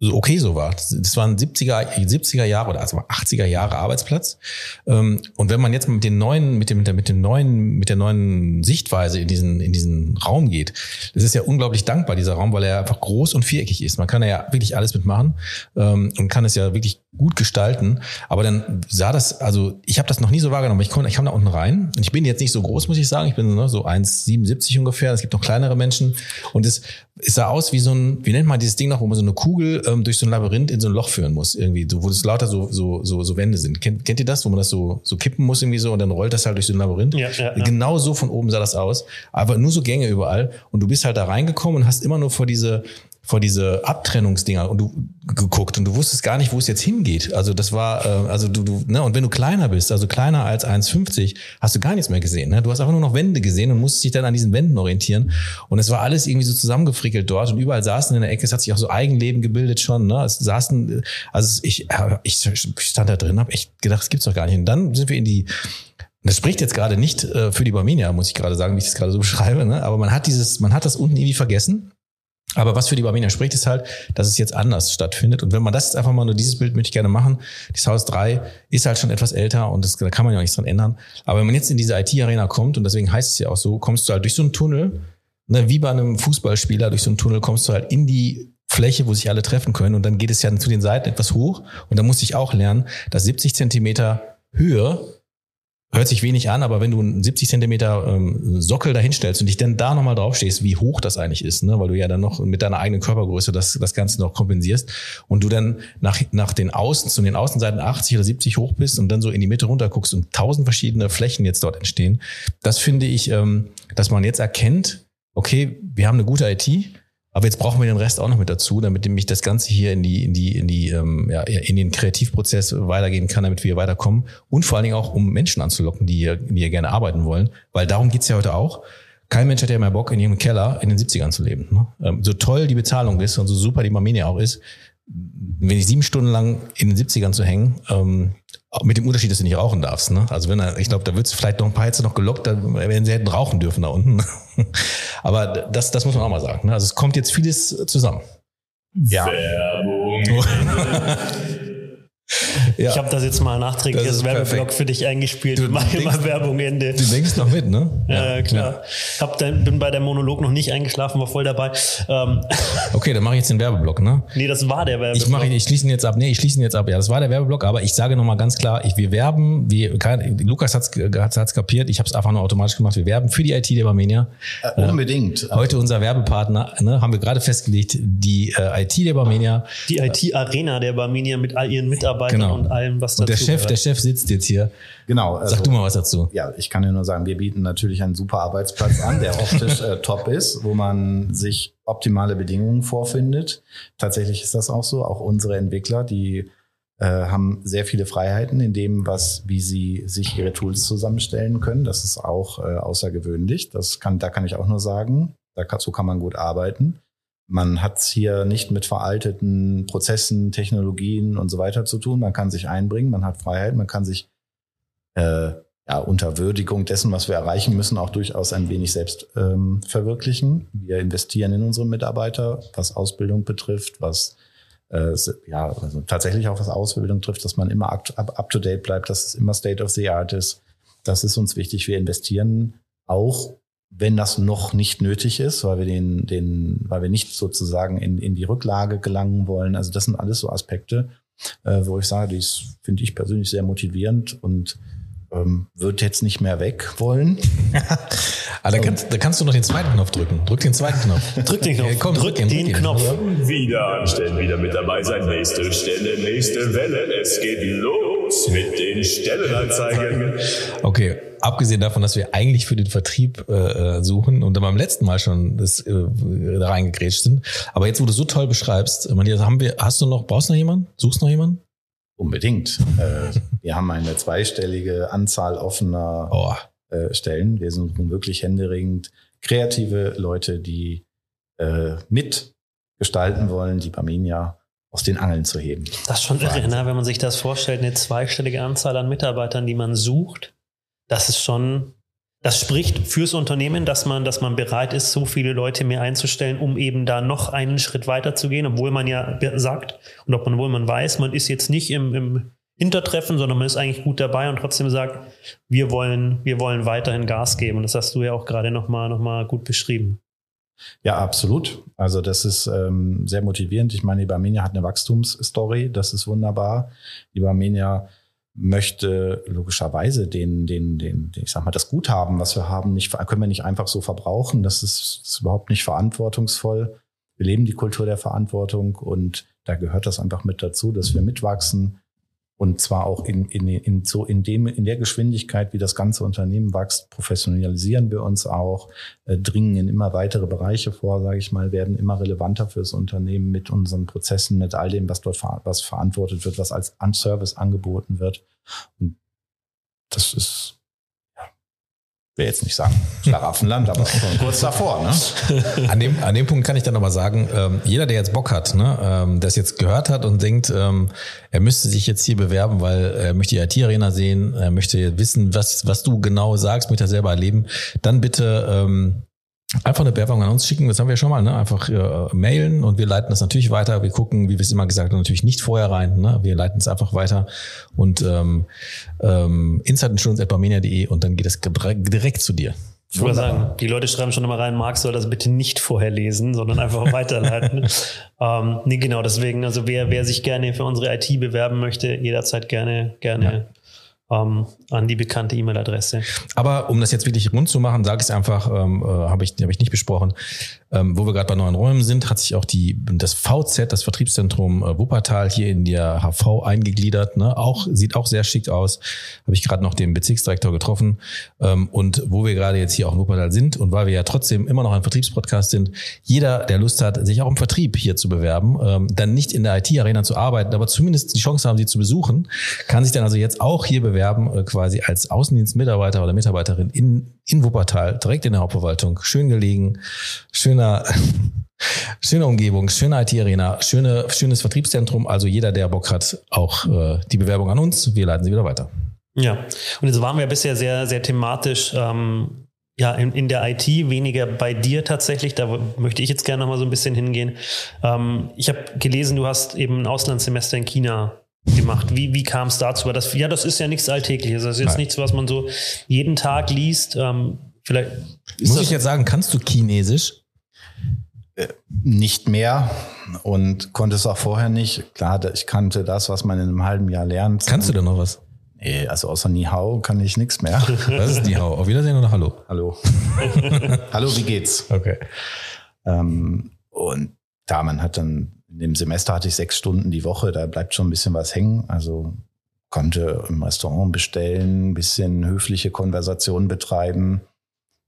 so okay so war. Das waren 70er, 70er Jahre oder also 80er Jahre Arbeitsplatz. Ähm, und wenn man jetzt mit den neuen, mit dem, mit dem neuen, mit der neuen Sichtweise in diesen, in diesen Raum geht, das ist ja unglaublich dankbar, dieser Raum, weil er einfach groß und viereckig ist. Man kann ja wirklich alles mitmachen ähm, und kann es ja wirklich gut gestalten. Aber dann sah das, also ich habe das noch nie so wahrgenommen. Ich komme, ich kam da unten rein und ich bin jetzt nicht so groß, muss ich sagen. Ich bin ne, so 1,77 ungefähr. Es gibt noch kleinere Menschen und es, es sah aus wie so ein, wie nennt man dieses Ding noch, wo man so eine Kugel ähm, durch so ein Labyrinth in so ein Loch führen muss, irgendwie, so, wo es lauter so, so, so, so Wände sind. Kennt, kennt ihr das, wo man das so, so kippen muss irgendwie so und dann rollt das halt durch so ein Labyrinth? Ja, ja, ja. Genau so von oben sah das aus. Aber nur so Gänge überall. Und du bist halt da reingekommen und hast immer nur vor diese, vor diese Abtrennungsdinger und du geguckt und du wusstest gar nicht, wo es jetzt hingeht. Also das war, äh, also du, du, ne, und wenn du kleiner bist, also kleiner als 1,50, hast du gar nichts mehr gesehen. Ne? Du hast einfach nur noch Wände gesehen und musstest dich dann an diesen Wänden orientieren. Und es war alles irgendwie so zusammengefrickelt dort und überall saßen in der Ecke, es hat sich auch so Eigenleben gebildet schon. Ne? Es saßen, also ich, ich stand da drin, habe echt gedacht, das gibt's doch gar nicht. Und dann sind wir in die das spricht jetzt gerade nicht äh, für die Barmenia, muss ich gerade sagen, wie ich das gerade so (laughs) beschreibe. Ne? Aber man hat dieses, man hat das unten irgendwie vergessen aber was für die Barmenia spricht, ist halt, dass es jetzt anders stattfindet. Und wenn man das jetzt einfach mal nur dieses Bild möchte ich gerne machen. Das Haus 3 ist halt schon etwas älter und das, da kann man ja auch nichts dran ändern. Aber wenn man jetzt in diese IT-Arena kommt, und deswegen heißt es ja auch so, kommst du halt durch so einen Tunnel, ne, wie bei einem Fußballspieler, durch so einen Tunnel kommst du halt in die Fläche, wo sich alle treffen können. Und dann geht es ja zu den Seiten etwas hoch. Und da muss ich auch lernen, dass 70 Zentimeter Höhe hört sich wenig an, aber wenn du einen 70 Zentimeter ähm, Sockel dahinstellst und dich dann da nochmal draufstehst, wie hoch das eigentlich ist, ne? weil du ja dann noch mit deiner eigenen Körpergröße das, das Ganze noch kompensierst und du dann nach, nach den Außen, zu den Außenseiten 80 oder 70 hoch bist und dann so in die Mitte runter guckst und tausend verschiedene Flächen jetzt dort entstehen, das finde ich, ähm, dass man jetzt erkennt, okay, wir haben eine gute IT, aber jetzt brauchen wir den Rest auch noch mit dazu, damit nämlich das Ganze hier in die, in die, in die, ähm, ja, in den Kreativprozess weitergehen kann, damit wir weiterkommen. Und vor allen Dingen auch, um Menschen anzulocken, die hier, die hier gerne arbeiten wollen. Weil darum geht's ja heute auch. Kein Mensch hat ja mehr Bock, in ihrem Keller in den 70ern zu leben. Ne? Ähm, so toll die Bezahlung ist und so super die Marmenia auch ist, wenn ich sieben Stunden lang in den 70ern zu hängen, ähm, mit dem Unterschied, dass du nicht rauchen darfst. Ne? Also wenn er, ich glaube, da wird es vielleicht noch ein paar Hitze noch gelockt, dann werden sie hätten rauchen dürfen da unten. (laughs) Aber das, das muss man auch mal sagen. Ne? Also es kommt jetzt vieles zusammen. Ja. Werbung. (laughs) Ja. Ich habe das jetzt mal nachträglich als Werbeblock für dich eingespielt. Du (laughs) Mach denkst, mal Werbung Ende. Du denkst noch mit, ne? Ja, ja klar. Ja. Hab dann, bin bei der Monolog noch nicht eingeschlafen, war voll dabei. Ähm. (laughs) Okay, dann mache ich jetzt den Werbeblock, ne? Nee, das war der Werbeblock. Ich mache ich schließe ihn jetzt ab. Nee, ich schließe ihn jetzt ab. Ja, das war der Werbeblock, aber ich sage nochmal ganz klar, ich, wir werben, wir, kein, Lukas hat's, hat's kapiert, ich habe es einfach nur automatisch gemacht. Wir werben für die IT der Barmenia. Äh, unbedingt. Äh, heute unser Werbepartner, ne, haben wir gerade festgelegt, die äh, IT der Barmenia. Die IT-Arena der Barmenia mit all ihren Mitarbeitern genau. und allem, was dazu Und der Chef, gehört. der Chef sitzt jetzt hier. Genau. Also, Sag du mal was dazu. Ja, ich kann dir nur sagen, wir bieten natürlich einen super Arbeitsplatz an, der optisch äh, (laughs) top ist, wo man sich optimale Bedingungen vorfindet. Tatsächlich ist das auch so. Auch unsere Entwickler, die äh, haben sehr viele Freiheiten in dem, was, wie sie sich ihre Tools zusammenstellen können. Das ist auch äh, außergewöhnlich. Das kann, da kann ich auch nur sagen, da kann, so kann man gut arbeiten. Man hat es hier nicht mit veralteten Prozessen, Technologien und so weiter zu tun. Man kann sich einbringen, man hat Freiheit, man kann sich äh, ja, unter Würdigung dessen, was wir erreichen müssen, auch durchaus ein wenig selbst ähm, verwirklichen. Wir investieren in unsere Mitarbeiter, was Ausbildung betrifft, was äh, ja, also tatsächlich auch was Ausbildung trifft, dass man immer up, up to date bleibt, dass es immer State of the Art ist. Das ist uns wichtig. Wir investieren auch wenn das noch nicht nötig ist, weil wir den, den, weil wir nicht sozusagen in, in die Rücklage gelangen wollen. Also das sind alles so Aspekte, äh, wo ich sage, dies finde ich persönlich sehr motivierend und ähm, wird jetzt nicht mehr weg wollen. (laughs) ah, da, kannst, da kannst du noch den zweiten Knopf drücken. Drück den zweiten Knopf. (laughs) drück den Knopf. Ja, komm, drück, drück den, den Knopf. Wieder anstellen, wieder mit dabei sein. Nächste Stelle, nächste Welle. Es geht los mit den Stellenanzeigen. Okay abgesehen davon, dass wir eigentlich für den Vertrieb äh, äh suchen und dann beim letzten Mal schon das, äh, da reingegrätscht sind. Aber jetzt, wo du so toll beschreibst, Matthias, haben wir, hast du noch, brauchst du noch jemanden? Suchst du noch jemanden? Unbedingt. äh, wir haben eine zweistellige Anzahl offener oh. äh, Stellen. Wir suchen wirklich händeringend kreative Leute, die äh, mitgestalten wollen, die Barmenia aus den Angeln zu heben. Das ist schon irre, ne? wenn man sich das vorstellt, eine zweistellige Anzahl an Mitarbeitern, die man sucht das ist schon, das spricht fürs Unternehmen, dass man, dass man bereit ist, so viele Leute mehr einzustellen, um eben da noch einen Schritt weiter zu gehen, obwohl man ja sagt und obwohl man weiß, man ist jetzt nicht im, im Hintertreffen, sondern man ist eigentlich gut dabei und trotzdem sagt, wir wollen, wir wollen weiterhin Gas geben. Und das hast du ja auch gerade nochmal, noch mal gut beschrieben. Ja, absolut. Also das ist ähm, sehr motivierend. Ich meine, die Barmenia hat eine Wachstumsstory, das ist wunderbar. Die Barmenia möchte logischerweise den, den, den, ich sag mal, das Guthaben, was wir haben, nicht, können wir nicht einfach so verbrauchen. Das ist, ist überhaupt nicht verantwortungsvoll. Wir leben die Kultur der Verantwortung und da gehört das einfach mit dazu, dass wir mitwachsen, und zwar auch in, in, in, so in, dem, in der Geschwindigkeit, wie das ganze Unternehmen wächst, professionalisieren wir uns auch, äh, dringen in immer weitere Bereiche vor, sage ich mal, werden immer relevanter fürs Unternehmen mit unseren Prozessen, mit all dem, was dort ver was verantwortet wird, was als Service angeboten wird. Und das ist will jetzt nicht sagen Schlaraffenland, aber kurz davor. Ne? An, dem, an dem Punkt kann ich dann aber sagen, ähm, jeder, der jetzt Bock hat, ne, ähm, das jetzt gehört hat und denkt, ähm, er müsste sich jetzt hier bewerben, weil er möchte die IT-Arena sehen, er möchte wissen, was, was du genau sagst, möchte er selber erleben, dann bitte ähm, Einfach eine Bewerbung an uns schicken, das haben wir schon mal, ne? Einfach äh, mailen und wir leiten das natürlich weiter. Wir gucken, wie wir es immer gesagt haben, natürlich nicht vorher rein. Ne? Wir leiten es einfach weiter und ähm, ähm, insideinsurance.barmenia.de und dann geht es direkt zu dir. Ich würde sagen, die Leute schreiben schon immer rein, Marc soll das bitte nicht vorher lesen, sondern einfach (laughs) weiterleiten. ähm, nee, genau, deswegen, also wer, wer sich gerne für unsere IT bewerben möchte, jederzeit gerne, gerne ähm, an die bekannte E-Mail-Adresse. Aber um das jetzt wirklich rund zu machen, sage ich es einfach, ähm, äh, habe ich, hab ich nicht besprochen. Ähm, wo wir gerade bei neuen Räumen sind, hat sich auch die, das VZ, das Vertriebszentrum äh, Wuppertal hier in der HV eingegliedert. Ne? Auch, sieht auch sehr schick aus. Habe ich gerade noch den Bezirksdirektor getroffen. Ähm, und wo wir gerade jetzt hier auch in Wuppertal sind und weil wir ja trotzdem immer noch ein Vertriebspodcast sind, jeder, der Lust hat, sich auch im Vertrieb hier zu bewerben, ähm, dann nicht in der IT-Arena zu arbeiten, aber zumindest die Chance haben, sie zu besuchen, kann sich dann also jetzt auch hier bewerben, äh, quasi als Außendienstmitarbeiter oder Mitarbeiterin in, in Wuppertal, direkt in der Hauptverwaltung, schön gelegen, schöner, (laughs) schöne Umgebung, schöne IT-Arena, schöne, schönes Vertriebszentrum. Also jeder, der Bock hat, auch äh, die Bewerbung an uns. Wir leiten sie wieder weiter. Ja, und jetzt waren wir bisher sehr, sehr thematisch ähm, ja, in, in der IT, weniger bei dir tatsächlich. Da möchte ich jetzt gerne noch mal so ein bisschen hingehen. Ähm, ich habe gelesen, du hast eben ein Auslandssemester in China gemacht. Wie, wie kam es dazu? Das, ja, das ist ja nichts Alltägliches. Das ist jetzt Nein. nichts, was man so jeden Tag liest. Ähm, vielleicht Muss ich jetzt sagen, kannst du Chinesisch? Äh, nicht mehr und konnte es auch vorher nicht. Klar, ich kannte das, was man in einem halben Jahr lernt. Kannst du denn noch was? Nee, also außer Ni Hao kann ich nichts mehr. (laughs) Was ist Ni Hao? Auf Wiedersehen oder Hallo? Hallo. (laughs) Hallo, wie geht's? Okay. Ähm, und da man hat dann in dem Semester hatte ich sechs Stunden die Woche, da bleibt schon ein bisschen was hängen. Also konnte im Restaurant bestellen, ein bisschen höfliche Konversationen betreiben.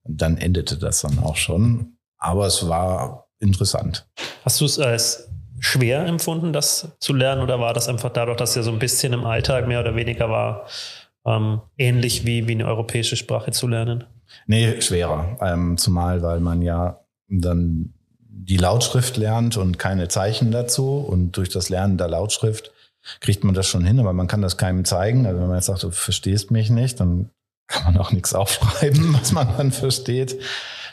Und dann endete das dann auch schon. Aber es war interessant. Hast du es als schwer empfunden, das zu lernen, oder war das einfach dadurch, dass ja so ein bisschen im Alltag mehr oder weniger war, ähm, ähnlich wie, wie eine europäische Sprache zu lernen? Nee, schwerer. Ähm, zumal, weil man ja dann die Lautschrift lernt und keine Zeichen dazu. Und durch das Lernen der Lautschrift kriegt man das schon hin, aber man kann das keinem zeigen. Also wenn man jetzt sagt, du verstehst mich nicht, dann kann man auch nichts (laughs) aufschreiben, was man dann versteht.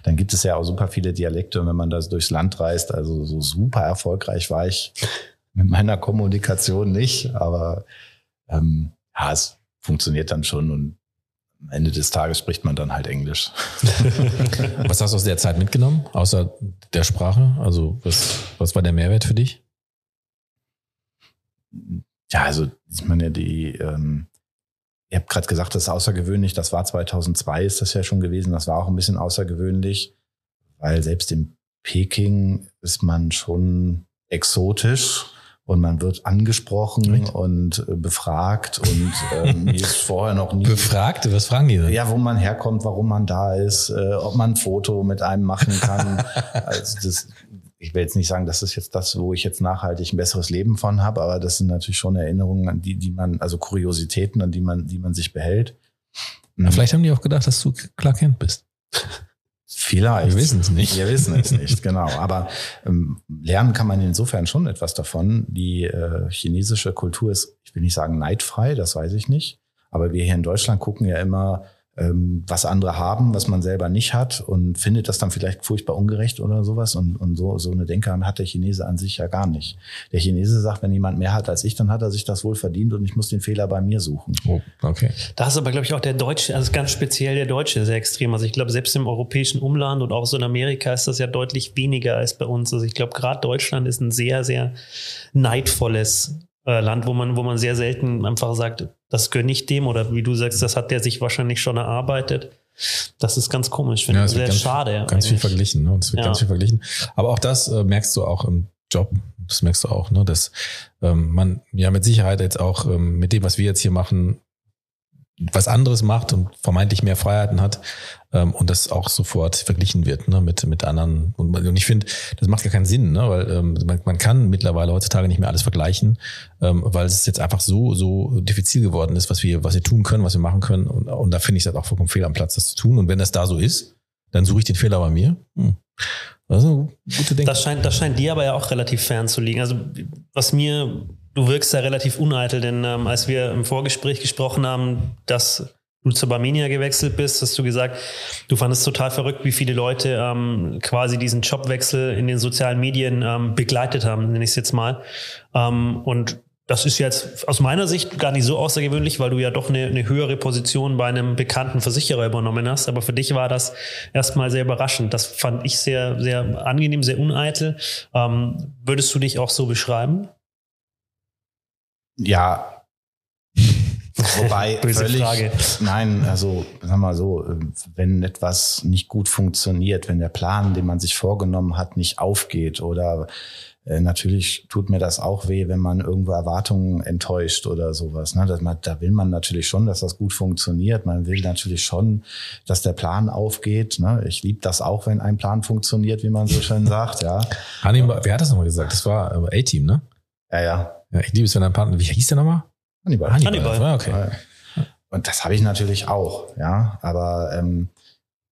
Dann gibt es ja auch super viele Dialekte und wenn man da durchs Land reist, also so super erfolgreich war ich mit meiner Kommunikation nicht, aber ähm, ja, es funktioniert dann schon und am Ende des Tages spricht man dann halt Englisch. (laughs) was hast du aus der Zeit mitgenommen, außer der Sprache? Also was, was war der Mehrwert für dich? Ja, also ich meine, die, ähm, ihr habt gerade gesagt, das ist außergewöhnlich, das war 2002, ist das ja schon gewesen, das war auch ein bisschen außergewöhnlich, weil selbst in Peking ist man schon exotisch und man wird angesprochen Right. und äh, befragt und ähm, (laughs) ist vorher noch nie. Befragt? Was fragen die denn? Ja, wo man herkommt, warum man da ist, äh, ob man ein Foto mit einem machen kann. (laughs) also das, ich will jetzt nicht sagen, das ist jetzt das, wo ich jetzt nachhaltig ein besseres Leben von habe, aber das sind natürlich schon Erinnerungen, an die, die man, also Kuriositäten, an die man, die man sich behält. Ja, vielleicht haben die auch gedacht, dass du Clark Kent bist. Vielleicht. Wir wissen es nicht. Wir wissen es nicht, (laughs) genau. Aber ähm, lernen kann man insofern schon etwas davon. Die äh, chinesische Kultur ist, ich will nicht sagen neidfrei, das weiß ich nicht. Aber wir hier in Deutschland gucken ja immer, ähm, was andere haben, was man selber nicht hat und findet das dann vielleicht furchtbar ungerecht oder sowas. Und, und so, so eine Denke hat der Chinese an sich ja gar nicht. Der Chinese sagt, wenn jemand mehr hat als ich, dann hat er sich das wohl verdient und ich muss den Fehler bei mir suchen. Oh, okay. Da ist aber, glaube ich, auch der Deutsche, also ganz speziell der Deutsche sehr extrem. Also ich glaube, selbst im europäischen Umland und auch so in Amerika ist das ja deutlich weniger als bei uns. Also ich glaube, gerade Deutschland ist ein sehr, sehr neidvolles äh, Land, wo man, wo man sehr selten einfach sagt, das gönne ich dem oder wie du sagst, das hat der sich wahrscheinlich schon erarbeitet. Das ist ganz komisch, finde ja, ich. Sehr ganz, schade. Ganz eigentlich. viel verglichen, ne? Es wird ja. ganz viel verglichen. Aber auch das äh, merkst du auch im Job. Das merkst du auch, ne? Dass ähm, man ja mit Sicherheit jetzt auch ähm, mit dem, was wir jetzt hier machen, was anderes macht und vermeintlich mehr Freiheiten hat ähm, und das auch sofort verglichen wird ne, mit, mit anderen. Und, und ich finde, das macht gar keinen Sinn, ne, weil ähm, man, man kann mittlerweile heutzutage nicht mehr alles vergleichen, ähm, weil es jetzt einfach so, so diffizil geworden ist, was wir, was wir tun können, was wir machen können. Und, und da finde ich es halt auch vollkommen fehl am Platz, das zu tun. Und wenn das da so ist, dann suche ich den Fehler bei mir. Hm. Dinge. Das scheint, das scheint dir aber ja auch relativ fern zu liegen. Also, was mir du wirkst da relativ uneitel, denn ähm, als wir im Vorgespräch gesprochen haben, dass du zur Barmenia gewechselt bist, hast du gesagt, du fandest total verrückt, wie viele Leute ähm, quasi diesen Jobwechsel in den sozialen Medien ähm, begleitet haben, nenne ich es jetzt mal. Ähm, und das ist jetzt aus meiner Sicht gar nicht so außergewöhnlich, weil du ja doch eine, eine, höhere Position bei einem bekannten Versicherer übernommen hast. Aber für dich war das erstmal sehr überraschend. Das fand ich sehr, sehr angenehm, sehr uneitel. Ähm, würdest du dich auch so beschreiben? Ja, Wobei (laughs) völlig, Frage. nein, also sag mal so, wenn etwas nicht gut funktioniert, wenn der Plan, den man sich vorgenommen hat, nicht aufgeht oder äh, natürlich tut mir das auch weh, wenn man irgendwo Erwartungen enttäuscht oder sowas. Ne? Man, da will man natürlich schon, dass das gut funktioniert. Man will natürlich schon, dass der Plan aufgeht. Ne? Ich liebe das auch, wenn ein Plan funktioniert, wie man so schön (laughs) sagt. Ja, Hannibal, wer hat das nochmal gesagt? Das war äh, A-Team, ne? ja, ja. Ja, ich liebe es, wenn ein Partner, wie hieß der nochmal? Hannibal. Hannibal. Ja, okay. Und das habe ich natürlich auch, ja. Aber ähm,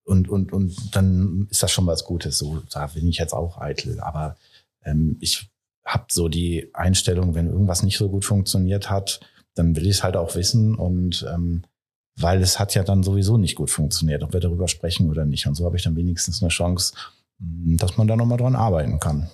und, und, und dann ist das schon was Gutes. So, da bin ich jetzt auch eitel. Aber ähm, ich habe so die Einstellung, wenn irgendwas nicht so gut funktioniert hat, dann will ich es halt auch wissen. Und ähm, weil es hat ja dann sowieso nicht gut funktioniert, ob wir darüber sprechen oder nicht. Und so habe ich dann wenigstens eine Chance, dass man da nochmal dran arbeiten kann.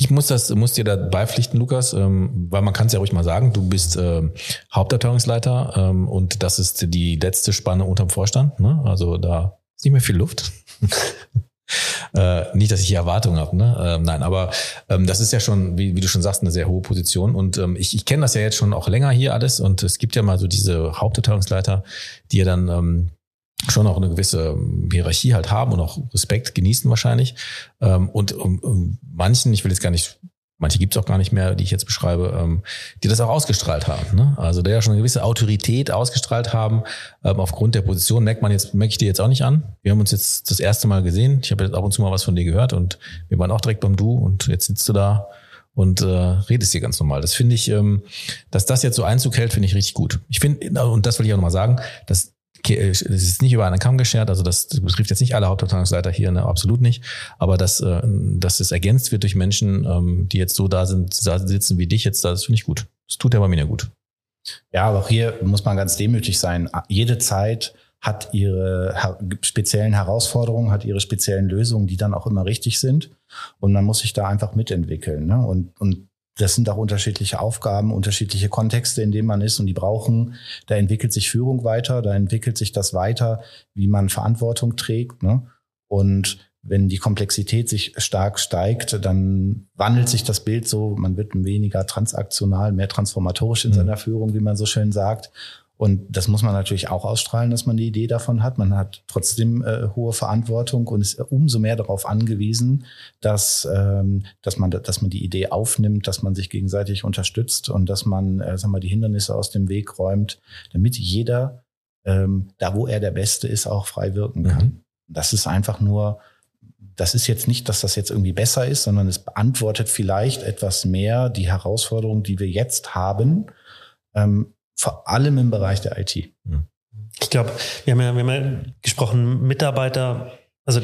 Ich muss das, muss dir da beipflichten, Lukas, ähm, weil man kann es ja ruhig mal sagen, du bist ähm, Hauptabteilungsleiter ähm, und das ist die letzte Spanne unterm Vorstand. Ne? Also da ist nicht mehr viel Luft. (laughs) äh, nicht, dass ich hier Erwartungen habe, ne? Ähm, nein, aber ähm, das ist ja schon, wie, wie du schon sagst, eine sehr hohe Position. Und ähm, ich, ich kenne das ja jetzt schon auch länger hier alles und es gibt ja mal so diese Hauptabteilungsleiter, die ja dann ähm, schon auch eine gewisse Hierarchie halt haben und auch Respekt genießen wahrscheinlich. Ähm, und manchen, ich will jetzt gar nicht, manche gibt es auch gar nicht mehr, die ich jetzt beschreibe, ähm, die das auch ausgestrahlt haben. Ne? Also der ja schon eine gewisse Autorität ausgestrahlt haben. Ähm, aufgrund der Position merkt man jetzt, merke ich dir jetzt auch nicht an. Wir haben uns jetzt das erste Mal gesehen. Ich habe jetzt ab und zu mal was von dir gehört und wir waren auch direkt beim Du und jetzt sitzt du da und äh, redest hier ganz normal. Das finde ich, ähm, dass das jetzt so Einzug hält, finde ich richtig gut. Ich finde, und das will ich auch nochmal sagen, dass es ist nicht über einen Kamm geschert, also das betrifft jetzt nicht alle Hauptabteilungsleiter hier, ne, absolut nicht. Aber dass, äh, dass es ergänzt wird durch Menschen, ähm, die jetzt so da sind, da sitzen wie dich jetzt, das finde ich gut. Das tut der Marmina gut. Ja, aber auch hier muss man ganz demütig sein. Jede Zeit hat ihre speziellen Herausforderungen, hat ihre speziellen Lösungen, die dann auch immer richtig sind. Und man muss sich da einfach mitentwickeln. Ne? Und, und das sind auch unterschiedliche Aufgaben, unterschiedliche Kontexte, in denen man ist und die brauchen, da entwickelt sich Führung weiter, da entwickelt sich das weiter, wie man Verantwortung trägt. Ne? Und wenn die Komplexität sich stark steigt, dann wandelt sich das Bild so, man wird weniger transaktional, mehr transformatorisch in Mhm. seiner Führung, wie man so schön sagt. Und das muss man natürlich auch ausstrahlen, dass man die Idee davon hat. Man hat trotzdem äh, hohe Verantwortung und ist umso mehr darauf angewiesen, dass, ähm, dass, man, dass man die Idee aufnimmt, dass man sich gegenseitig unterstützt und dass man äh, sagen wir, die Hindernisse aus dem Weg räumt, damit jeder, ähm, da wo er der Beste ist, auch frei wirken kann. Mhm. Das ist einfach nur, das ist jetzt nicht, dass das jetzt irgendwie besser ist, sondern es beantwortet vielleicht etwas mehr die Herausforderungen, die wir jetzt haben, ähm, vor allem im Bereich der IT. Ich glaube, wir haben ja, wir haben ja gesprochen, Mitarbeiter, also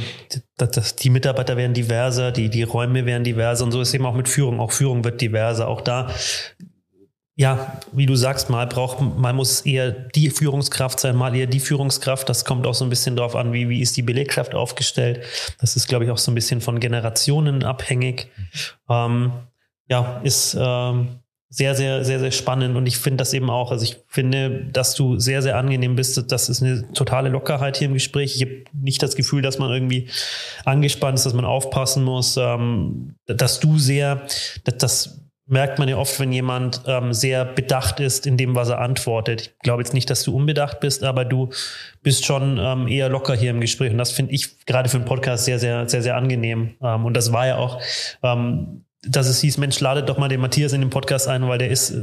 das, das, die Mitarbeiter werden diverser, die, die Räume werden diverser und so ist eben auch mit Führung. Auch Führung wird diverser. Auch da, ja, wie du sagst, mal braucht, mal muss eher die Führungskraft sein, mal eher die Führungskraft. Das kommt auch so ein bisschen drauf an, wie, wie ist die Belegschaft aufgestellt. Das ist, glaube ich, auch so ein bisschen von Generationen abhängig. Ähm, ja, ist, ähm, sehr, sehr, sehr, sehr spannend. Und ich finde das eben auch. Also ich finde, dass du sehr, sehr angenehm bist. Das ist eine totale Lockerheit hier im Gespräch. Ich habe nicht das Gefühl, dass man irgendwie angespannt ist, dass man aufpassen muss. Ähm, dass du sehr, das, das merkt man ja oft, wenn jemand ähm, sehr bedacht ist in dem, was er antwortet. Ich glaube jetzt nicht, dass du unbedacht bist, aber du bist schon ähm, eher locker hier im Gespräch. Und das finde ich gerade für einen Podcast sehr, sehr, sehr, sehr angenehm. Und das war ja auch, dass es hieß, Mensch, ladet doch mal den Matthias in den Podcast ein, weil der ist,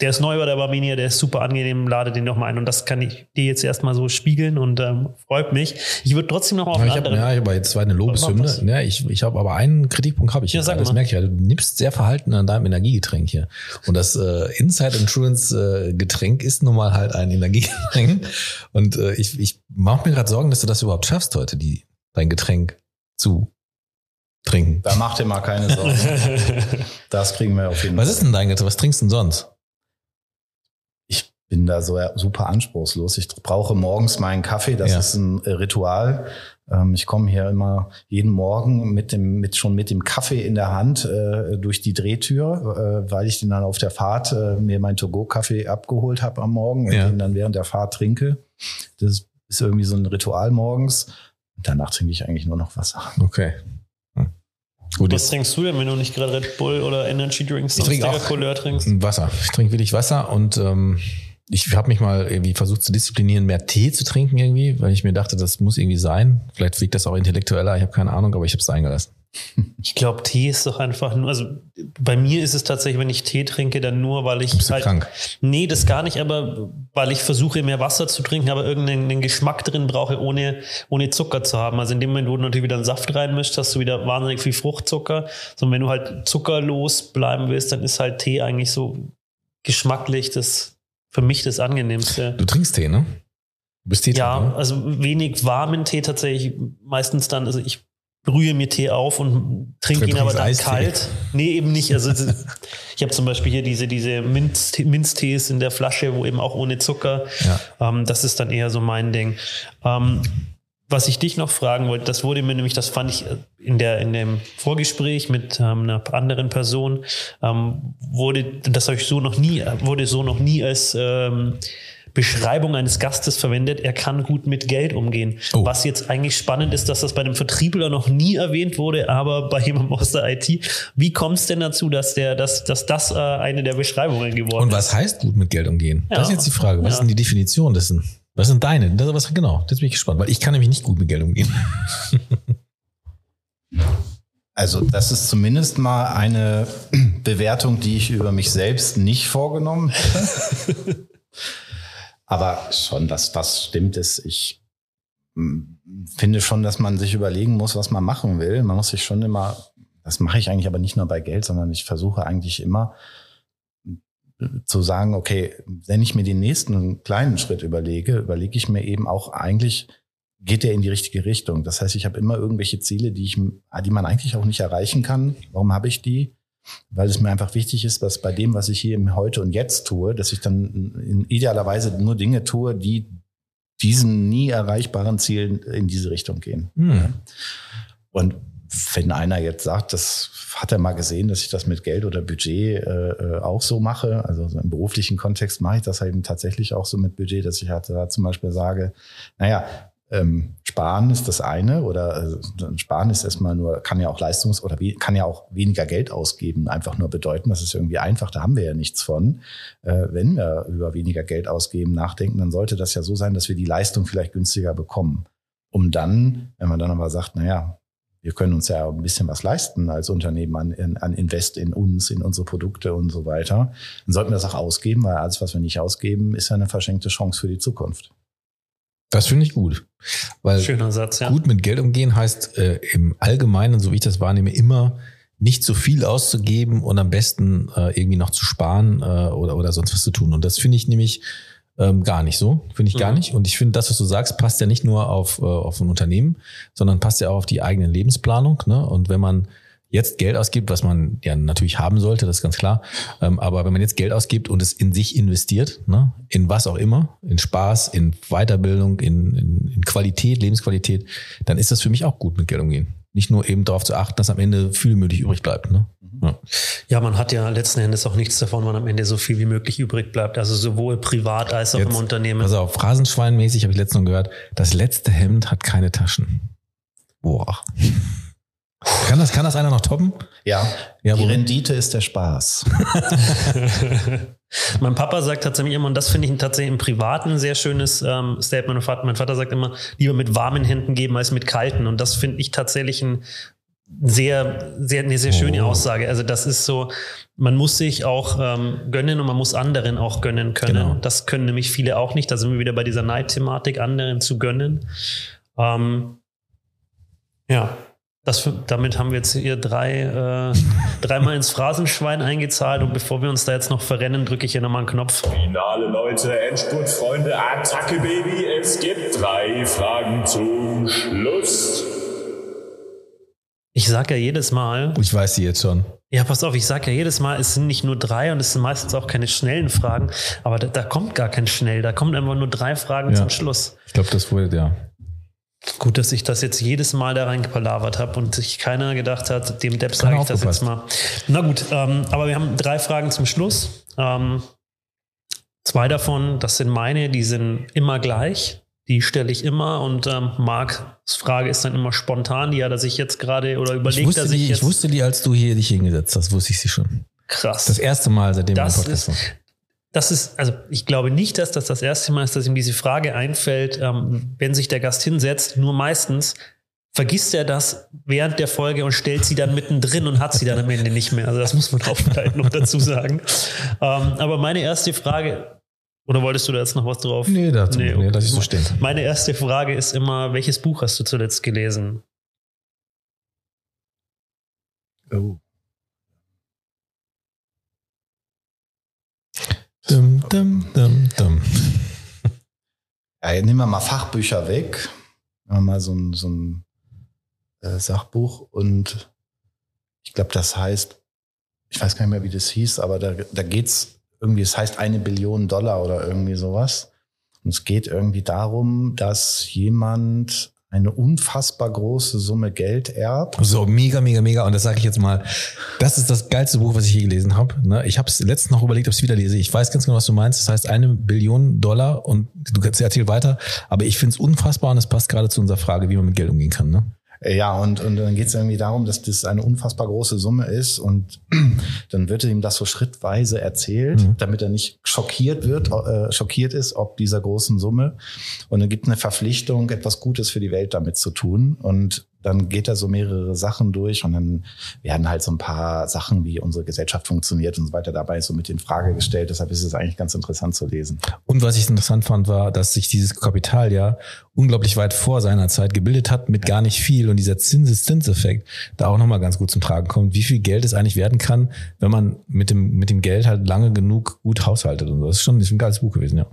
der ist neu bei der Barminia, der ist super angenehm, ladet den doch mal ein. Und das kann ich dir jetzt erstmal so spiegeln und ähm, freut mich. Ich würde trotzdem noch auf Ja, einen ich habe anderen. ja, ich hab jetzt zwar eine Lobeshymne. Ja, ich ich habe aber einen Kritikpunkt habe ich. Ja, sag das mal. merke ich ja. Du nimmst sehr verhalten an deinem Energiegetränk hier. Und das äh, Inside Insurance äh, Getränk ist nun mal halt ein Energiegetränk. Und äh, ich, ich mache mir gerade Sorgen, dass du das überhaupt schaffst heute, die dein Getränk zu trinken. Da macht ihr mal keine Sorgen. (laughs) Das kriegen wir auf jeden Was Fall. ist denn dein Getränk? Was trinkst du denn sonst? Ich bin da so super anspruchslos. Ich brauche morgens meinen Kaffee. Das Ja. ist ein äh, Ritual. Ähm, Ich komme hier immer jeden Morgen mit dem, mit schon mit dem Kaffee in der Hand äh, durch die Drehtür, äh, weil ich den dann auf der Fahrt äh, mir meinen To-Go-Kaffee abgeholt habe am Morgen und Ja. den dann während der Fahrt trinke. Das ist irgendwie so ein Ritual morgens. Und danach trinke ich eigentlich nur noch Wasser. Okay. Gut, Was trinkst du denn, wenn du nicht gerade Red Bull oder Energy Drinks Ich trinke auch- Couleur trinkst? Wasser. Ich trinke wirklich Wasser und ähm, ich habe mich mal irgendwie versucht zu disziplinieren, mehr Tee zu trinken irgendwie, weil ich mir dachte, das muss irgendwie sein. Vielleicht wiegt das auch intellektueller, ich habe keine Ahnung, aber ich habe es eingelassen. Ich glaube, Tee ist doch einfach nur, also bei mir ist es tatsächlich, wenn ich Tee trinke, dann nur, weil ich Bist du krank? Nee, das gar nicht, aber weil ich versuche, mehr Wasser zu trinken, aber irgendeinen Geschmack drin brauche, ohne, ohne Zucker zu haben. Also in dem Moment, wo du natürlich wieder einen Saft reinmischst, hast du wieder wahnsinnig viel Fruchtzucker. So, wenn du halt zuckerlos bleiben willst, dann ist halt Tee eigentlich so geschmacklich das für mich das angenehmste. Du trinkst Tee, ne? Du bist Tee Ja, also wenig warmen Tee tatsächlich. Meistens dann, also ich brühe mir Tee auf und trinke ihn aber dann Eistee. kalt. Nee, eben nicht. Also ich habe zum Beispiel hier diese, diese Minz, Minztees in der Flasche, wo eben auch ohne Zucker. Ja. Ähm, das ist dann eher so mein Ding. Ähm, was ich dich noch fragen wollte, das wurde mir nämlich, das fand ich in, der, in dem Vorgespräch mit ähm, einer anderen Person, ähm, wurde, das habe ich so noch nie, wurde so noch nie als ähm, Beschreibung eines Gastes verwendet, er kann gut mit Geld umgehen. Oh. Was jetzt eigentlich spannend ist, dass das bei einem Vertriebler noch nie erwähnt wurde, aber bei jemandem aus der IT. Wie kommt es denn dazu, dass, der, dass, dass das äh, eine der Beschreibungen geworden Und ist? was heißt gut mit Geld umgehen? Ja. Das ist jetzt die Frage. Was Ja. ist denn die Definition dessen? Was sind deine? Das, was, genau, jetzt bin ich gespannt, weil ich kann nämlich nicht gut mit Geld umgehen. (laughs) Also das ist zumindest mal eine (clears throat) Bewertung, die ich über mich selbst nicht vorgenommen hätte. (laughs) Aber schon, dass das stimmt, ist, ich mm, finde schon, dass man sich überlegen muss, was man machen will. Man muss sich schon immer, das mache ich eigentlich aber nicht nur bei Geld, sondern ich versuche eigentlich immer äh, zu sagen, okay, wenn ich mir den nächsten kleinen Schritt überlege, überlege ich mir eben auch eigentlich, geht der in die richtige Richtung. Das heißt, ich habe immer irgendwelche Ziele, die ich, die man eigentlich auch nicht erreichen kann. Warum habe ich die? Weil es mir einfach wichtig ist, dass bei dem, was ich hier im Heute und Jetzt tue, dass ich dann in idealerweise nur Dinge tue, die diesen nie erreichbaren Zielen in diese Richtung gehen. Hm. Und wenn einer jetzt sagt, das hat er mal gesehen, dass ich das mit Geld oder Budget äh, äh, auch so mache, also so im beruflichen Kontext mache ich das eben tatsächlich auch so mit Budget, dass ich halt da zum Beispiel sage, naja, ähm, Sparen ist das eine oder äh, Sparen ist erstmal nur, kann ja auch Leistungs- oder kann ja auch weniger Geld ausgeben, einfach nur bedeuten, das ist irgendwie einfach, da haben wir ja nichts von. Äh, wenn wir über weniger Geld ausgeben nachdenken, dann sollte das ja so sein, dass wir die Leistung vielleicht günstiger bekommen. Um dann, wenn man dann aber sagt, naja, wir können uns ja ein bisschen was leisten als Unternehmen an, an Invest in uns, in unsere Produkte und so weiter, dann sollten wir das auch ausgeben, weil alles, was wir nicht ausgeben, ist ja eine verschenkte Chance für die Zukunft. Das finde ich gut. Weil Schöner Satz, ja. gut mit Geld umgehen heißt äh, im Allgemeinen, so wie ich das wahrnehme, immer nicht zu viel auszugeben und am besten äh, irgendwie noch zu sparen äh, oder, oder sonst was zu tun. Und das finde ich nämlich ähm, gar nicht so. Finde ich gar Mhm. nicht. Und ich finde, das, was du sagst, passt ja nicht nur auf, äh, auf ein Unternehmen, sondern passt ja auch auf die eigene Lebensplanung. Ne? Und wenn man jetzt Geld ausgibt, was man ja natürlich haben sollte, das ist ganz klar. Ähm, aber wenn man jetzt Geld ausgibt und es in sich investiert, ne, in was auch immer, in Spaß, in Weiterbildung, in, in, in Qualität, Lebensqualität, dann ist das für mich auch gut mit Geld umgehen. Nicht nur eben darauf zu achten, dass am Ende viel möglich übrig bleibt. Ne? Ja. Ja, man hat ja letzten Endes auch nichts davon, wenn am Ende so viel wie möglich übrig bleibt. Also sowohl privat als auch im Unternehmen. Also auf Phrasenschweinmäßig habe ich letztens noch gehört, das letzte Hemd hat keine Taschen. Boah. Kann das, kann das einer noch toppen? Ja, Ja, die? Rendite ist der Spaß. (laughs) mein Papa sagt tatsächlich immer, und das finde ich tatsächlich im Privaten ein sehr schönes ähm, Statement. Mein Vater, mein Vater sagt immer, lieber mit warmen Händen geben als mit kalten. Und das finde ich tatsächlich ein sehr, sehr, eine sehr schöne Oh. Aussage. Also das ist so, man muss sich auch ähm, gönnen und man muss anderen auch gönnen können. Genau. Das können nämlich viele auch nicht. Da sind wir wieder bei dieser Neidthematik, anderen zu gönnen. Ähm, ja, das, damit haben wir jetzt hier drei, äh, dreimal ins Phrasenschwein eingezahlt und bevor wir uns da jetzt noch verrennen, drücke ich hier nochmal einen Knopf. Finale Leute, Endspurt, Freunde, Attacke, Baby. Es gibt drei Fragen zum Schluss. Ich sage ja jedes Mal, Ich weiß sie jetzt schon. ja, pass auf, ich sage ja jedes Mal, es sind nicht nur drei und es sind meistens auch keine schnellen Fragen, aber da, da kommt gar kein schnell, da kommen einfach nur drei Fragen Ja. zum Schluss. Ich glaube, das wurde ja. Gut, dass ich das jetzt jedes Mal da reingepalavert habe und sich keiner gedacht hat, dem Depp sage ich das jetzt mal. Na gut, ähm, aber wir haben drei Fragen zum Schluss. Ähm, zwei davon, das sind meine, die sind immer gleich. Die stelle ich immer und ähm, Marks Frage ist dann immer spontan. Die hat er sich jetzt gerade oder Ich überlegt wusste, er sich die, jetzt. ich wusste die, als du hier dich hingesetzt hast, wusste ich sie schon. krass. Das erste Mal, seitdem wir Podcast ist. Das ist, also ich glaube nicht, dass das das erste Mal ist, dass ihm diese Frage einfällt, ähm, wenn sich der Gast hinsetzt. Nur meistens vergisst er das während der Folge und stellt sie dann mittendrin und hat sie dann am Ende nicht mehr. Also das muss man auch vielleicht noch dazu sagen. Ähm, aber meine erste Frage, oder wolltest du da jetzt noch was drauf? Nee, dazu, nee, nee, das ist so stehen. Meine erste Frage ist immer, welches Buch hast du zuletzt gelesen? Oh. Dum, dum, dum, dum. (laughs) Ja, nehmen wir mal Fachbücher weg. Nehmen wir mal so ein, so ein äh, Sachbuch und ich glaube, das heißt, ich weiß gar nicht mehr, wie das hieß, aber da, da geht's irgendwie, es heißt eine Billion Dollar oder irgendwie sowas. Und es geht irgendwie darum, dass jemand eine unfassbar große Summe Geld erbt. So, mega, mega, mega. Und das sage ich jetzt mal, das ist das geilste Buch, was ich je gelesen habe. Ne? Ich habe es letztens noch überlegt, ob ich es wieder lese. Ich weiß ganz genau, was du meinst. Das heißt eine Billion Dollar und du kannst erzählen weiter. Aber ich finde es unfassbar und es passt gerade zu unserer Frage, wie man mit Geld umgehen kann. Ne? Äh, ja, und, und dann geht es irgendwie darum, dass das eine unfassbar große Summe ist und (clears throat) dann wird ihm das so schrittweise erzählt, mhm. damit er nicht schockiert wird, äh, schockiert ist, ob dieser großen Summe. Und dann gibt eine Verpflichtung, etwas Gutes für die Welt damit zu tun. Und dann geht er so mehrere Sachen durch und dann werden halt so ein paar Sachen, wie unsere Gesellschaft funktioniert und so weiter dabei so mit in Frage gestellt. Deshalb ist es eigentlich ganz interessant zu lesen. Und was ich interessant fand, war, dass sich dieses Kapital ja unglaublich weit vor seiner Zeit gebildet hat mit gar nicht viel und dieser Zinseszinseffekt da auch nochmal ganz gut zum Tragen kommt, wie viel Geld es eigentlich werden kann, wenn man mit dem, mit dem Geld halt lange genug gut haushaltet und so. Das ist schon ist ein geiles Buch gewesen, ja.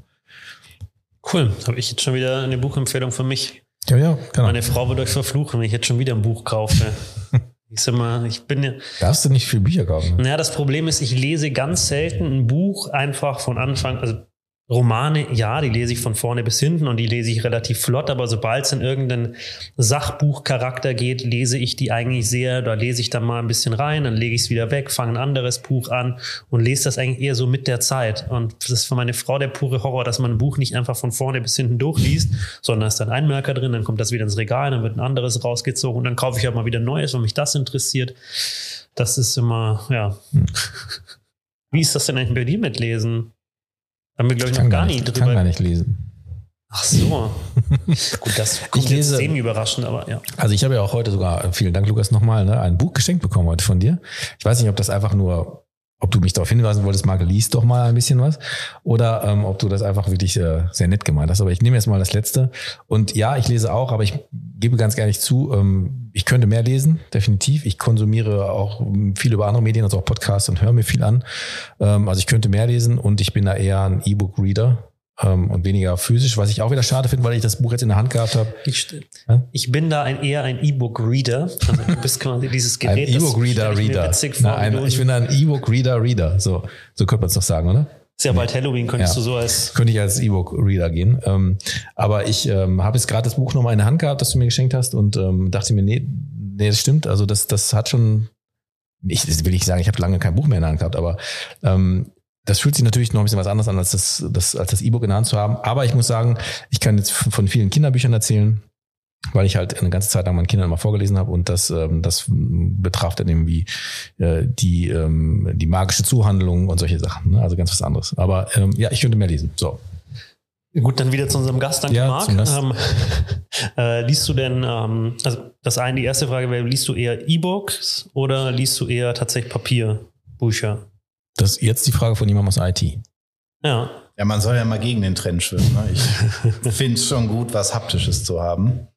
Cool. Habe ich jetzt schon wieder eine Buchempfehlung für mich. Ja, ja, genau. Meine Frau wird euch verfluchen, wenn ich jetzt schon wieder ein Buch kaufe. (laughs) Ich sag mal, ich bin ja. Darfst du nicht viel Bücher kaufen? Naja, das Problem ist, ich lese ganz selten ein Buch einfach von Anfang, also Romane, ja, die lese ich von vorne bis hinten und die lese ich relativ flott, aber sobald es in irgendeinen Sachbuchcharakter geht, lese ich die eigentlich sehr, da lese ich dann mal ein bisschen rein, dann lege ich es wieder weg, fange ein anderes Buch an und lese das eigentlich eher so mit der Zeit. Und das ist für meine Frau der pure Horror, dass man ein Buch nicht einfach von vorne bis hinten durchliest, sondern ist dann ein Merker drin, dann kommt das wieder ins Regal, dann wird ein anderes rausgezogen und dann kaufe ich halt mal wieder Neues, wenn mich das interessiert. Das ist immer, ja. Hm. Wie ist das denn eigentlich bei dir mit Lesen? Haben wir, glaube ich, noch gar, nicht drüber. Ich kann gar nicht lesen. Ach so. (laughs) Gut, das kommt ich lese, semi überraschend, aber ja. Also ich habe ja auch heute sogar, vielen Dank, Lukas, nochmal, ne, ein Buch geschenkt bekommen heute von dir. Ich weiß nicht, ob das einfach nur, ob du mich darauf hinweisen wolltest, Marc, liest doch mal ein bisschen was. Oder ähm, ob du das einfach wirklich äh, sehr nett gemeint hast. Aber ich nehme jetzt mal das letzte. Und ja, ich lese auch, aber ich gebe ganz ehrlich zu, ähm, ich könnte mehr lesen, definitiv. Ich konsumiere auch viel über andere Medien, also auch Podcasts und höre mir viel an. Ähm, also ich könnte mehr lesen und ich bin da eher ein E-Book-Reader ähm, und weniger physisch, was ich auch wieder schade finde, weil ich das Buch jetzt in der Hand gehabt habe. Ich, ich bin da ein, eher ein E-Book-Reader. Also du bist quasi dieses Gerät. Ein E-Book-Reader-Reader. Reader. Ich bin ein E-Book-Reader-Reader. So, so könnte man es doch sagen, oder? Ist ja bald Halloween, könntest ja. du so als. Könnte ich als E-Book-Reader gehen. Ähm, aber ich ähm, habe jetzt gerade das Buch nochmal in der Hand gehabt, das du mir geschenkt hast und ähm, dachte mir, nee, nee, das stimmt. Also das, das hat schon, ich das will ich sagen, ich habe lange kein Buch mehr in der Hand gehabt, aber ähm, das fühlt sich natürlich noch ein bisschen was anderes an, als das, das, als das E-Book in der Hand zu haben. Aber ich muss sagen, ich kann jetzt von vielen Kinderbüchern erzählen weil ich halt eine ganze Zeit lang meinen Kindern immer vorgelesen habe und das, ähm, das betraf dann irgendwie äh, die, ähm, die magische Zuhandlung und solche Sachen. Ne? Also ganz was anderes. Aber ähm, ja, ich könnte mehr lesen. So. Gut, dann wieder zu unserem Gast, danke ja, Marc. Ähm, (laughs) äh, liest du denn, ähm, also das eine, die erste Frage wäre, liest du eher E-Books oder liest du eher tatsächlich Papierbücher? Das ist jetzt die Frage von jemandem aus IT. Ja. Ja, man soll ja mal gegen den Trend schwimmen. Ne? Ich (laughs) finde es schon gut, was Haptisches zu haben.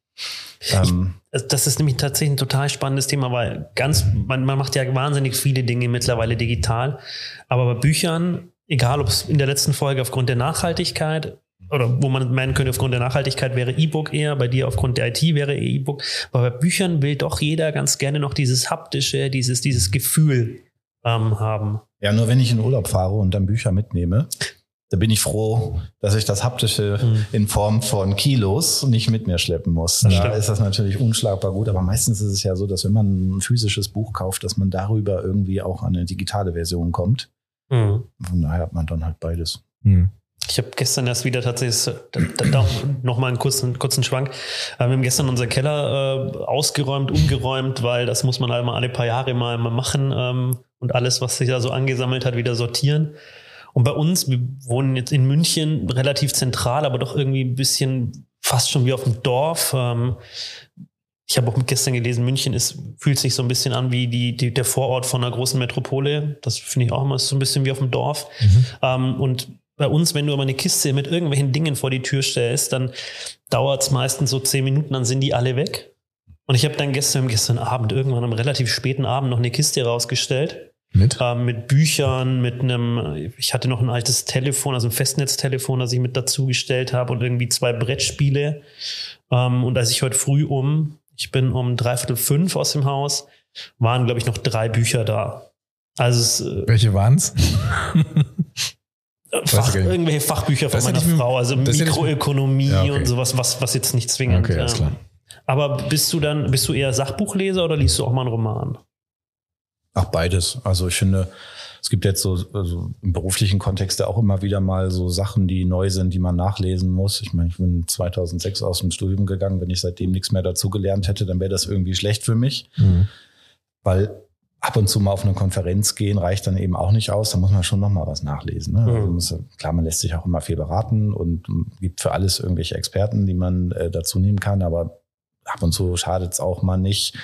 Ähm, ich, das ist nämlich tatsächlich ein total spannendes Thema, weil ganz, man, man macht ja wahnsinnig viele Dinge mittlerweile digital. Aber bei Büchern, egal ob es in der letzten Folge aufgrund der Nachhaltigkeit oder wo man meinen könnte, aufgrund der Nachhaltigkeit wäre E-Book eher, bei dir aufgrund der IT wäre E-Book. Aber bei Büchern will doch jeder ganz gerne noch dieses haptische, dieses, dieses Gefühl ähm, haben. Ja, nur wenn ich in Urlaub fahre und dann Bücher mitnehme, da bin ich froh, dass ich das Haptische mhm. in Form von Kilos nicht mit mir schleppen muss. Das da stimmt. ist das natürlich unschlagbar gut, aber meistens ist es ja so, dass wenn man ein physisches Buch kauft, dass man darüber irgendwie auch an eine digitale Version kommt. Mhm. Von daher hat man dann halt beides. Mhm. Ich habe gestern erst wieder tatsächlich da, da, noch mal einen kurzen, kurzen Schwank. Äh, wir haben gestern unseren Keller äh, ausgeräumt, umgeräumt, weil das muss man halt mal alle paar Jahre mal, mal machen ähm, und alles, was sich da so angesammelt hat, wieder sortieren. Und bei uns, wir wohnen jetzt in München relativ zentral, aber doch irgendwie ein bisschen fast schon wie auf dem Dorf. Ähm, ich habe auch gestern gelesen, München ist, fühlt sich so ein bisschen an wie die, die der Vorort von einer großen Metropole. Das finde ich auch immer so ein bisschen wie auf dem Dorf. Mhm. Ähm, und bei uns, wenn du aber eine Kiste mit irgendwelchen Dingen vor die Tür stellst, dann dauert es meistens so zehn Minuten, dann sind die alle weg. Und ich habe dann gestern, gestern Abend, irgendwann am relativ späten Abend noch eine Kiste rausgestellt. Mit? Ähm, mit Büchern, mit einem, ich hatte noch ein altes Telefon, also ein Festnetztelefon, das ich mit dazugestellt habe und irgendwie zwei Brettspiele. Ähm, und als ich heute früh um ich bin um dreiviertel fünf aus dem Haus, waren, glaube ich, noch drei Bücher da. Also es, äh, Welche waren's? Fach, irgendwelche Fachbücher von meiner Frau, also Mikroökonomie ja, okay. und sowas, was, was jetzt nicht zwingend. Okay, alles klar. Aber bist du dann, bist du eher Sachbuchleser oder liest du auch mal einen Roman? Ach, beides. Also ich finde, es gibt jetzt so also im beruflichen Kontext auch immer wieder mal so Sachen, die neu sind, die man nachlesen muss. Ich meine, ich bin 2006 aus dem Studium gegangen. Wenn ich seitdem nichts mehr dazu gelernt hätte, dann wäre das irgendwie schlecht für mich. Mhm. Weil ab und zu mal auf eine Konferenz gehen reicht dann eben auch nicht aus. Da muss man schon noch mal was nachlesen. Ne? Also mhm. Also muss, klar, man lässt sich auch immer viel beraten und gibt für alles irgendwelche Experten, die man äh, dazu nehmen kann. Aber ab und zu schadet es auch mal nicht,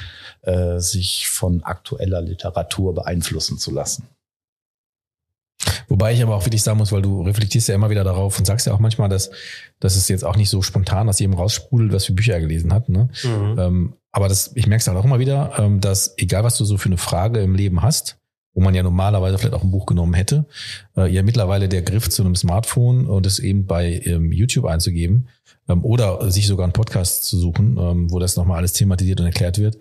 äh, sich von aktueller Literatur beeinflussen zu lassen. Wobei ich aber auch wirklich sagen muss, weil du reflektierst ja immer wieder darauf und sagst ja auch manchmal, dass, dass es jetzt auch nicht so spontan aus jedem raussprudelt, was für Bücher er gelesen hat. Ne? Mhm. Ähm, aber das, ich merke es halt auch immer wieder, ähm, dass egal was du so für eine Frage im Leben hast, wo man ja normalerweise vielleicht auch ein Buch genommen hätte, äh, ja mittlerweile der Griff zu einem Smartphone und es eben bei ähm, YouTube einzugeben ähm, oder sich sogar einen Podcast zu suchen, ähm, wo das nochmal alles thematisiert und erklärt wird,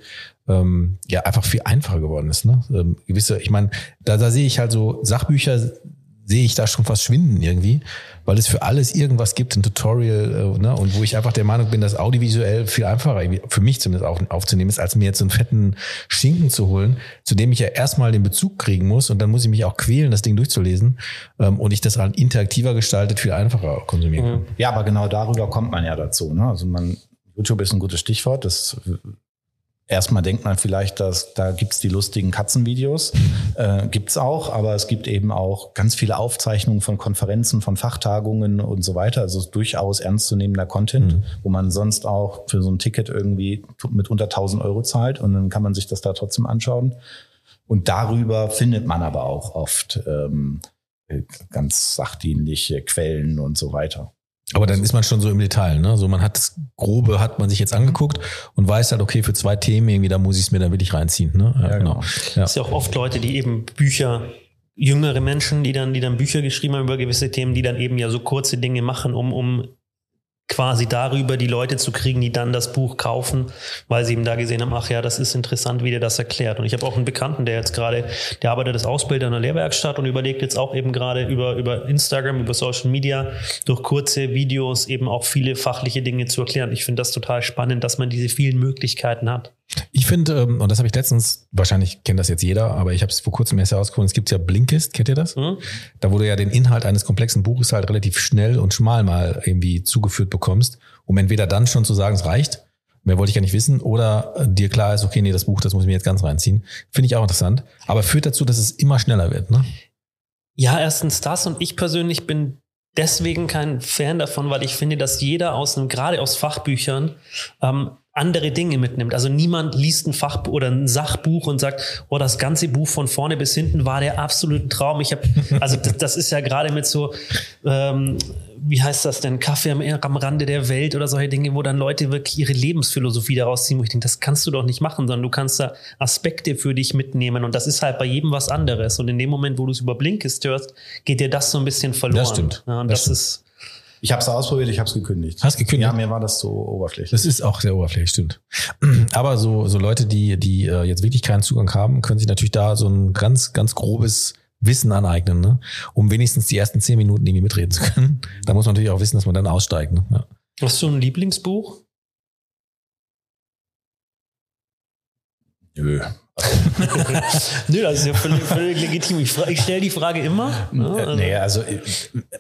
ähm, ja einfach viel einfacher geworden ist. Ne? Ähm, gewisse, ich meine, da, da sehe ich halt so Sachbücher sehe ich da schon fast schwinden irgendwie, weil es für alles irgendwas gibt, ein Tutorial, äh, ne, und wo ich einfach der Meinung bin, dass audiovisuell viel einfacher, für mich zumindest auf, aufzunehmen ist, als mir jetzt so einen fetten Schinken zu holen, zu dem ich ja erstmal den Bezug kriegen muss und dann muss ich mich auch quälen, das Ding durchzulesen ähm, und ich das halt interaktiver gestaltet, viel einfacher konsumieren kann. Ja, aber genau darüber kommt man ja dazu. Ne? Also man, YouTube ist ein gutes Stichwort. Das Erstmal denkt man vielleicht, dass da gibt's die lustigen Katzenvideos. Äh, gibt's auch, aber es gibt eben auch ganz viele Aufzeichnungen von Konferenzen, von Fachtagungen und so weiter. Also durchaus ernstzunehmender Content, mhm. wo man sonst auch für so ein Ticket irgendwie mit unter 1000 Euro zahlt und dann kann man sich das da trotzdem anschauen. Und darüber findet man aber auch oft ähm, ganz sachdienliche Quellen und so weiter. Aber dann ist man schon so im Detail, ne? So man hat das Grobe, hat man sich jetzt angeguckt und weiß halt, okay, für zwei Themen irgendwie, da muss ich es mir dann wirklich reinziehen. Ne? Ja, genau. Ja. Es ist ja auch oft Leute, die eben Bücher, jüngere Menschen, die dann, die dann Bücher geschrieben haben über gewisse Themen, die dann eben ja so kurze Dinge machen, um, um quasi darüber die Leute zu kriegen, die dann das Buch kaufen, weil sie eben da gesehen haben, ach ja, das ist interessant, wie der das erklärt. Und ich habe auch einen Bekannten, der jetzt gerade, der arbeitet als Ausbilder in einer Lehrwerkstatt und überlegt jetzt auch eben gerade über, über Instagram, über Social Media, durch kurze Videos eben auch viele fachliche Dinge zu erklären. Ich finde das total spannend, dass man diese vielen Möglichkeiten hat. Ich finde, ähm, und das habe ich letztens, wahrscheinlich kennt das jetzt jeder, aber ich habe es vor kurzem erst herausgefunden, es gibt ja Blinkist, kennt ihr das? Mhm. Da wo du ja den Inhalt eines komplexen Buches halt relativ schnell und schmal mal irgendwie zugeführt bekommst, um entweder dann schon zu sagen, es reicht, mehr wollte ich gar nicht wissen, oder dir klar ist, okay, nee, das Buch, das muss ich mir jetzt ganz reinziehen. Finde ich auch interessant, aber führt dazu, dass es immer schneller wird, ne? Ja, erstens das und ich persönlich bin deswegen kein Fan davon, weil ich finde, dass jeder aus einem, gerade aus Fachbüchern, ähm, andere Dinge mitnimmt. Also niemand liest ein Fachbuch oder ein Sachbuch und sagt, oh, das ganze Buch von vorne bis hinten war der absolute Traum. Ich habe, also das, das, ist ja gerade mit so, ähm, wie heißt das denn, Kaffee am, am Rande der Welt oder solche Dinge, wo dann Leute wirklich ihre Lebensphilosophie daraus ziehen, wo ich denke, das kannst du doch nicht machen, sondern du kannst da Aspekte für dich mitnehmen und das ist halt bei jedem was anderes. Und in dem Moment, wo du es über Blinkist hörst, geht dir das so ein bisschen verloren. Das stimmt. Ja, und das, das ist ich habe es ausprobiert, ich habe es gekündigt. Hast gekündigt? Ja, mir war das so oberflächlich. Das ist auch sehr oberflächlich, stimmt. (clears throat) Aber so, so Leute, die, die äh, jetzt wirklich keinen Zugang haben, können sich natürlich da so ein ganz, ganz grobes Wissen aneignen, ne? um wenigstens die ersten zehn Minuten irgendwie mitreden zu können. Da muss man natürlich auch wissen, dass man dann aussteigt. Ne? Ja. Hast du ein Lieblingsbuch? Nö. (laughs) Nö, das ist ja völlig, völlig legitim. Ich, ich stelle die Frage immer. ne? Äh, Also- nee, also äh,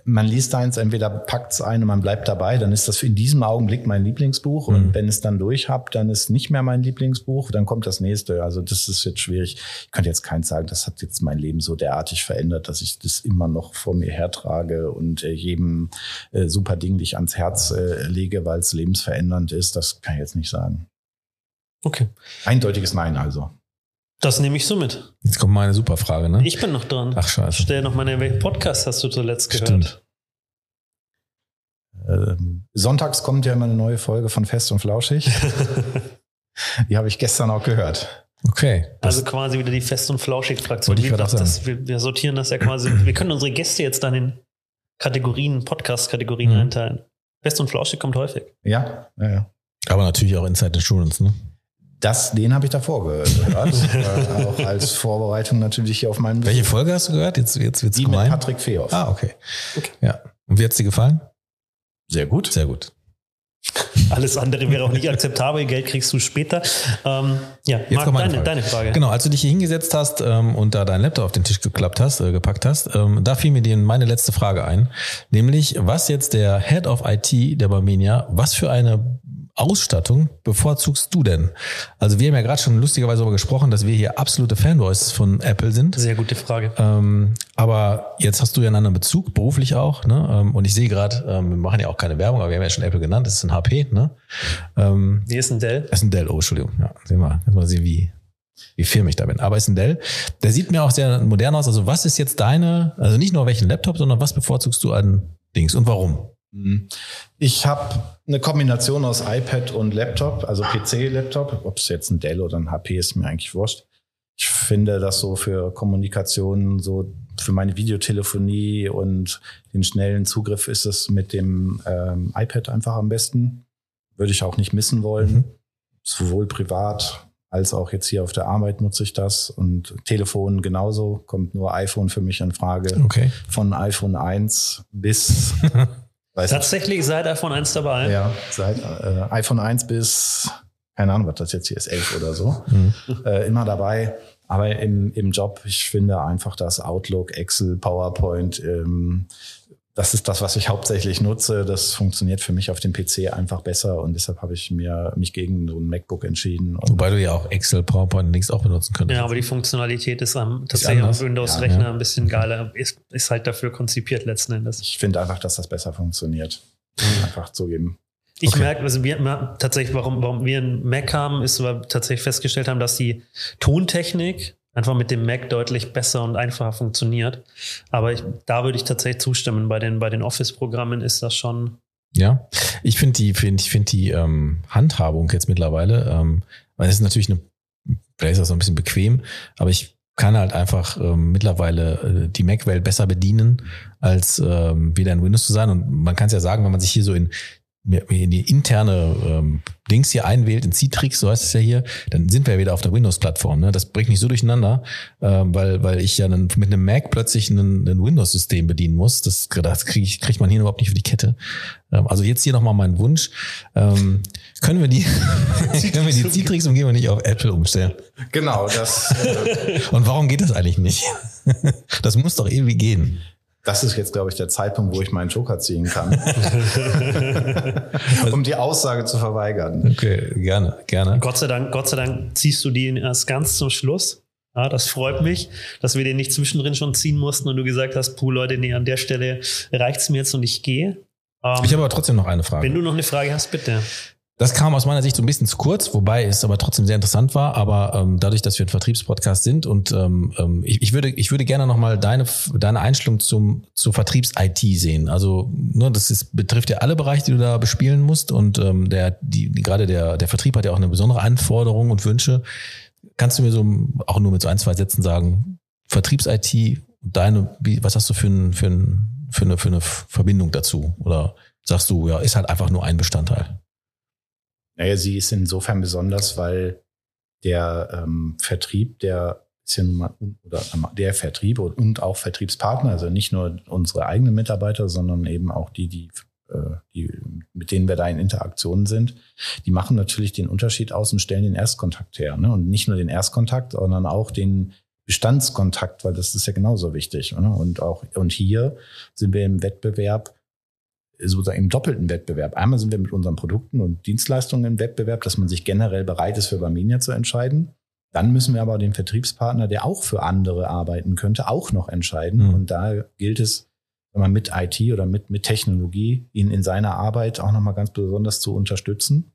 man liest eins, entweder packt es ein und man bleibt dabei, dann ist das in diesem Augenblick mein Lieblingsbuch. Mhm. Und wenn es dann durch habt, dann ist nicht mehr mein Lieblingsbuch, dann kommt das nächste. Also das ist jetzt schwierig. Ich könnte jetzt keins sagen, das hat jetzt mein Leben so derartig verändert, dass ich das immer noch vor mir hertrage und äh, jedem äh, super Ding dich ans Herz äh, lege, weil es lebensverändernd ist. Das kann ich jetzt nicht sagen. Okay. Eindeutiges Nein also. Das nehme ich so mit. Jetzt kommt meine super Frage, ne? Ich bin noch dran. Ach, scheiße. Stell noch mal, welchen Podcast hast du zuletzt gehört? Stimmt. Ähm, sonntags kommt ja immer eine neue Folge von Fest und Flauschig. (laughs) Die habe ich gestern auch gehört. Okay. Das, Also quasi wieder die Fest- und Flauschig-Fraktion. Das, wir, wir sortieren das ja quasi. (clears throat) Wir können unsere Gäste jetzt dann in Kategorien, Podcast-Kategorien Mhm. einteilen. Fest und Flauschig kommt häufig. Ja, ja, ja. aber natürlich auch Inside Insurance, ne? Das, den habe ich davor gehört. auch als Vorbereitung natürlich hier auf meinem Welche Folge hast du gehört? Jetzt, jetzt wird's Die mit gemein. Patrick Fehoff. Ah, okay. Ja. Und wie hat's dir gefallen? Sehr gut. Sehr gut. Alles andere wäre auch nicht akzeptabel. Geld kriegst du später. Ähm, ja, Marc, kommt meine deine, Frage. deine Frage. Genau, als du dich hier hingesetzt hast ähm, und da deinen Laptop auf den Tisch geklappt hast, äh, gepackt hast, ähm, da fiel mir die, meine letzte Frage ein. Nämlich, was jetzt der Head of IT der Barmenia, was für eine Ausstattung bevorzugst du denn? Also wir haben ja gerade schon lustigerweise darüber gesprochen, dass wir hier absolute Fanboys von Apple sind. Sehr gute Frage. Ähm, aber jetzt hast du ja einen anderen Bezug, beruflich auch. Ne? Ähm, und ich sehe gerade, ähm, wir machen ja auch keine Werbung, aber wir haben ja schon Apple genannt, das ist ein HP. Ne? Ähm, Wie ist ein Dell? das ist ein Dell, oh, Entschuldigung. Ja, sehen wir, jetzt mal sehen, wie, wie firm ich da bin. Aber ist ein Dell. Der sieht mir auch sehr modern aus. Also was ist jetzt deine, also nicht nur welchen Laptop, sondern was bevorzugst du an Dings und warum? Mhm. Ich habe eine Kombination aus iPad und Laptop, also PC-Laptop. Ob es jetzt ein Dell oder ein HP ist, mir eigentlich wurscht. Ich finde das so für Kommunikation, so für meine Videotelefonie und den schnellen Zugriff ist es mit dem ähm, iPad einfach am besten. Würde ich auch nicht missen wollen. Mhm. Sowohl privat als auch jetzt hier auf der Arbeit nutze ich das. Und Telefon genauso, kommt nur iPhone für mich in Frage. Okay. Von iPhone 1 bis (laughs) weiß nicht, Tatsächlich seit iPhone 1 dabei. ja, seit äh, iPhone 1 bis, keine Ahnung, was das jetzt hier ist, 11 oder so, Mhm. äh, immer dabei. Aber im, im Job, ich finde einfach, dass Outlook, Excel, PowerPoint, ähm, das ist das, was ich hauptsächlich nutze. Das funktioniert für mich auf dem PC einfach besser und deshalb habe ich mir mich gegen so ein MacBook entschieden. Und Wobei du ja auch Excel, PowerPoint und Links auch benutzen könntest. Ja, aber die Funktionalität ist am tatsächlich anders. am Windows-Rechner Ja, ja. ein bisschen geiler. Ist, ist halt dafür konzipiert letzten Endes. ich finde einfach, dass das besser funktioniert. Einfach zugeben. Ich Okay. merke, also wir, wir tatsächlich, warum, warum wir einen Mac haben, ist, weil wir tatsächlich festgestellt haben, dass die Tontechnik einfach mit dem Mac deutlich besser und einfacher funktioniert. Aber ich, da würde ich tatsächlich zustimmen. Bei den, bei den Office-Programmen ist das schon. Ja, ich finde die, finde ich finde die ähm, Handhabung jetzt mittlerweile, ähm, weil es ist natürlich eine, vielleicht ist das so ein bisschen bequem, aber ich kann halt einfach ähm, mittlerweile äh, die Mac-Welt besser bedienen, als ähm, wieder in Windows zu sein. Und man kann es ja sagen, wenn man sich hier so in in die interne ähm, Dings hier einwählt, in Citrix, so heißt es ja hier, dann sind wir ja wieder auf der Windows-Plattform. Ne? Das bringt mich so durcheinander, ähm, weil, weil ich ja dann mit einem Mac plötzlich ein, ein Windows-System bedienen muss. Das, das krieg ich, kriegt man hier überhaupt nicht für die Kette. Ähm, also jetzt hier nochmal mein Wunsch. Ähm, können wir die, (laughs) können wir die Citrix-Umgebung nicht auf Apple umstellen? Genau, das, äh, (laughs) Und warum geht das eigentlich nicht? (laughs) das muss doch irgendwie gehen. Das ist jetzt, glaube ich, der Zeitpunkt, wo ich meinen Joker ziehen kann, (laughs) um die Aussage zu verweigern. Okay, gerne, gerne. Gott sei Dank, Gott sei Dank ziehst du die erst ganz zum Schluss. Ja, das freut mich, dass wir den nicht zwischendrin schon ziehen mussten und du gesagt hast, puh, Leute, nee, an der Stelle reicht's mir jetzt und ich gehe. Ähm, Ich habe aber trotzdem noch eine Frage. wenn du noch eine Frage hast, bitte. Das kam aus meiner Sicht so ein bisschen zu kurz, wobei es aber trotzdem sehr interessant war. Aber ähm, dadurch, dass wir ein Vertriebspodcast sind und ähm, ähm, ich, ich würde, ich würde gerne nochmal deine deine Einstellung zum zur Vertriebs-IT sehen. Also ne, das ist, betrifft ja alle Bereiche, die du da bespielen musst und ähm, der die gerade der der Vertrieb hat ja auch eine besondere Anforderung und Wünsche. Kannst du mir so auch nur mit so ein zwei Sätzen sagen Vertriebs-IT deine wie, was hast du für ein, für ein, für eine für eine Verbindung dazu oder sagst du ja ist halt einfach nur ein Bestandteil? Naja, sie ist insofern besonders, weil der ähm, Vertrieb, der ist ja nun mal, oder ähm, der Vertrieb und, und auch Vertriebspartner, also nicht nur unsere eigenen Mitarbeiter, sondern eben auch die, die äh, die, mit denen wir da in Interaktion sind, die machen natürlich den Unterschied aus und stellen den Erstkontakt her. Ne? Und nicht nur den Erstkontakt, sondern auch den Bestandskontakt, weil das ist ja genauso wichtig. Ne? Und auch, und hier sind wir im Wettbewerb, sozusagen im doppelten Wettbewerb. Einmal sind wir mit unseren Produkten und Dienstleistungen im Wettbewerb, dass man sich generell bereit ist, für Barmenia zu entscheiden. Dann müssen wir aber den Vertriebspartner, der auch für andere arbeiten könnte, auch noch entscheiden. Mhm. Und da gilt es, wenn man mit IT oder mit, mit Technologie ihn in seiner Arbeit auch nochmal ganz besonders zu unterstützen,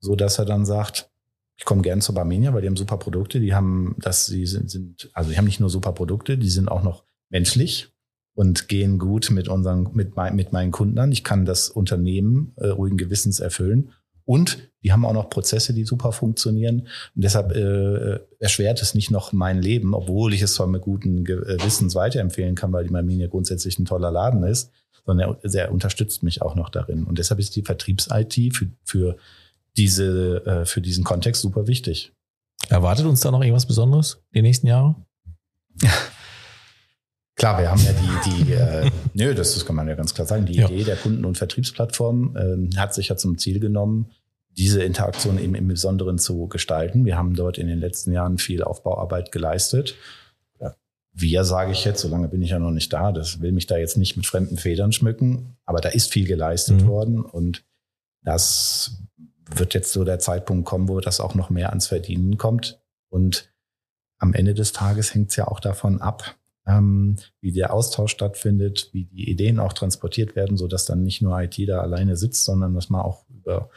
so dass er dann sagt, ich komme gern zu Barmenia, weil die haben super Produkte, die haben, dass sie sind, sind, also die haben nicht nur super Produkte, die sind auch noch menschlich und gehen gut mit unseren, mit, mit meinen Kunden an. Ich kann das Unternehmen äh, ruhigen Gewissens erfüllen und die haben auch noch Prozesse, die super funktionieren. Und deshalb äh, erschwert es nicht noch mein Leben, obwohl ich es zwar mit guten Gewissens weiterempfehlen kann, weil die Marminia grundsätzlich ein toller Laden ist, sondern er, er unterstützt mich auch noch darin. Und deshalb ist die Vertriebs-IT für, für, diese, äh, für diesen Kontext super wichtig. Erwartet uns da noch irgendwas Besonderes die nächsten Jahre? (laughs) Klar, wir haben ja die, die äh, (laughs) nö, das, das kann man ja ganz klar sagen, die ja. Idee der Kunden- und Vertriebsplattform äh, hat sich ja zum Ziel genommen, diese Interaktion eben im Besonderen zu gestalten. Wir haben dort in den letzten Jahren viel Aufbauarbeit geleistet. Wir sage ich jetzt, solange bin ich ja noch nicht da, das will mich da jetzt nicht mit fremden Federn schmücken, aber da ist viel geleistet mhm. worden und das wird jetzt so der Zeitpunkt kommen, wo das auch noch mehr ans Verdienen kommt. Und am Ende des Tages hängt es ja auch davon ab, ähm, wie der Austausch stattfindet, wie die Ideen auch transportiert werden, so dass dann nicht nur IT da alleine sitzt, sondern dass man auch über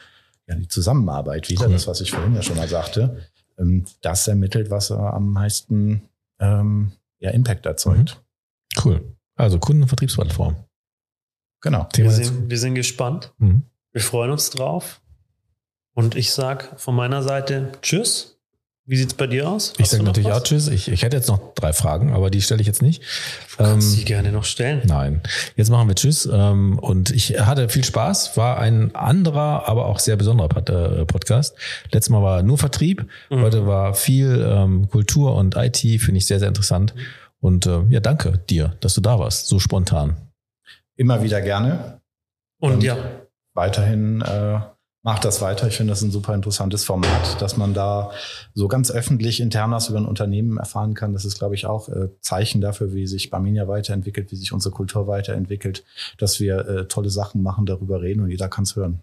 ja, die Zusammenarbeit wieder, cool. das, was ich vorhin ja schon mal sagte, ähm, das ermittelt, was am meisten ähm, ja, Impact erzeugt. Mhm. Cool. Also Kundenvertriebsplattform. Genau. Wir sind, wir sind gespannt. Mhm. Wir freuen uns drauf. Und ich sage von meiner Seite Tschüss. Wie sieht es bei dir aus? Hast ich sage natürlich auch Tschüss. Ich, ich hätte jetzt noch drei Fragen, aber die stelle ich jetzt nicht. Du kannst ähm, die gerne noch stellen. Nein. Jetzt machen wir Tschüss. Ähm, und ich hatte viel Spaß. War ein anderer, aber auch sehr besonderer äh, Podcast. Letztes Mal war nur Vertrieb. Mhm. Heute war viel ähm, Kultur und IT. Finde ich sehr, sehr interessant. Und äh, ja, danke dir, dass du da warst. So spontan. Immer wieder gerne. Und, und ja. Weiterhin äh, macht das weiter. Ich finde das ein super interessantes Format, dass man da so ganz öffentlich intern was über ein Unternehmen erfahren kann. Das ist, glaube ich, auch äh, Zeichen dafür, wie sich Barminia weiterentwickelt, wie sich unsere Kultur weiterentwickelt, dass wir äh, tolle Sachen machen, darüber reden und jeder kann es hören.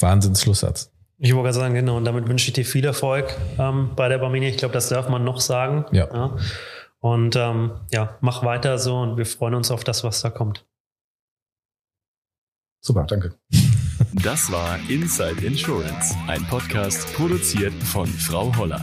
Wahnsinns-Schlusssatz. Ich wollte gerade sagen, genau, und damit wünsche ich dir viel Erfolg ähm, bei der Barminia. Ich glaube, das darf man noch sagen. Ja. ja. Und ähm, ja, mach weiter so und wir freuen uns auf das, was da kommt. Super, danke. Das war Inside Insurance, ein Podcast produziert von Frau Holler.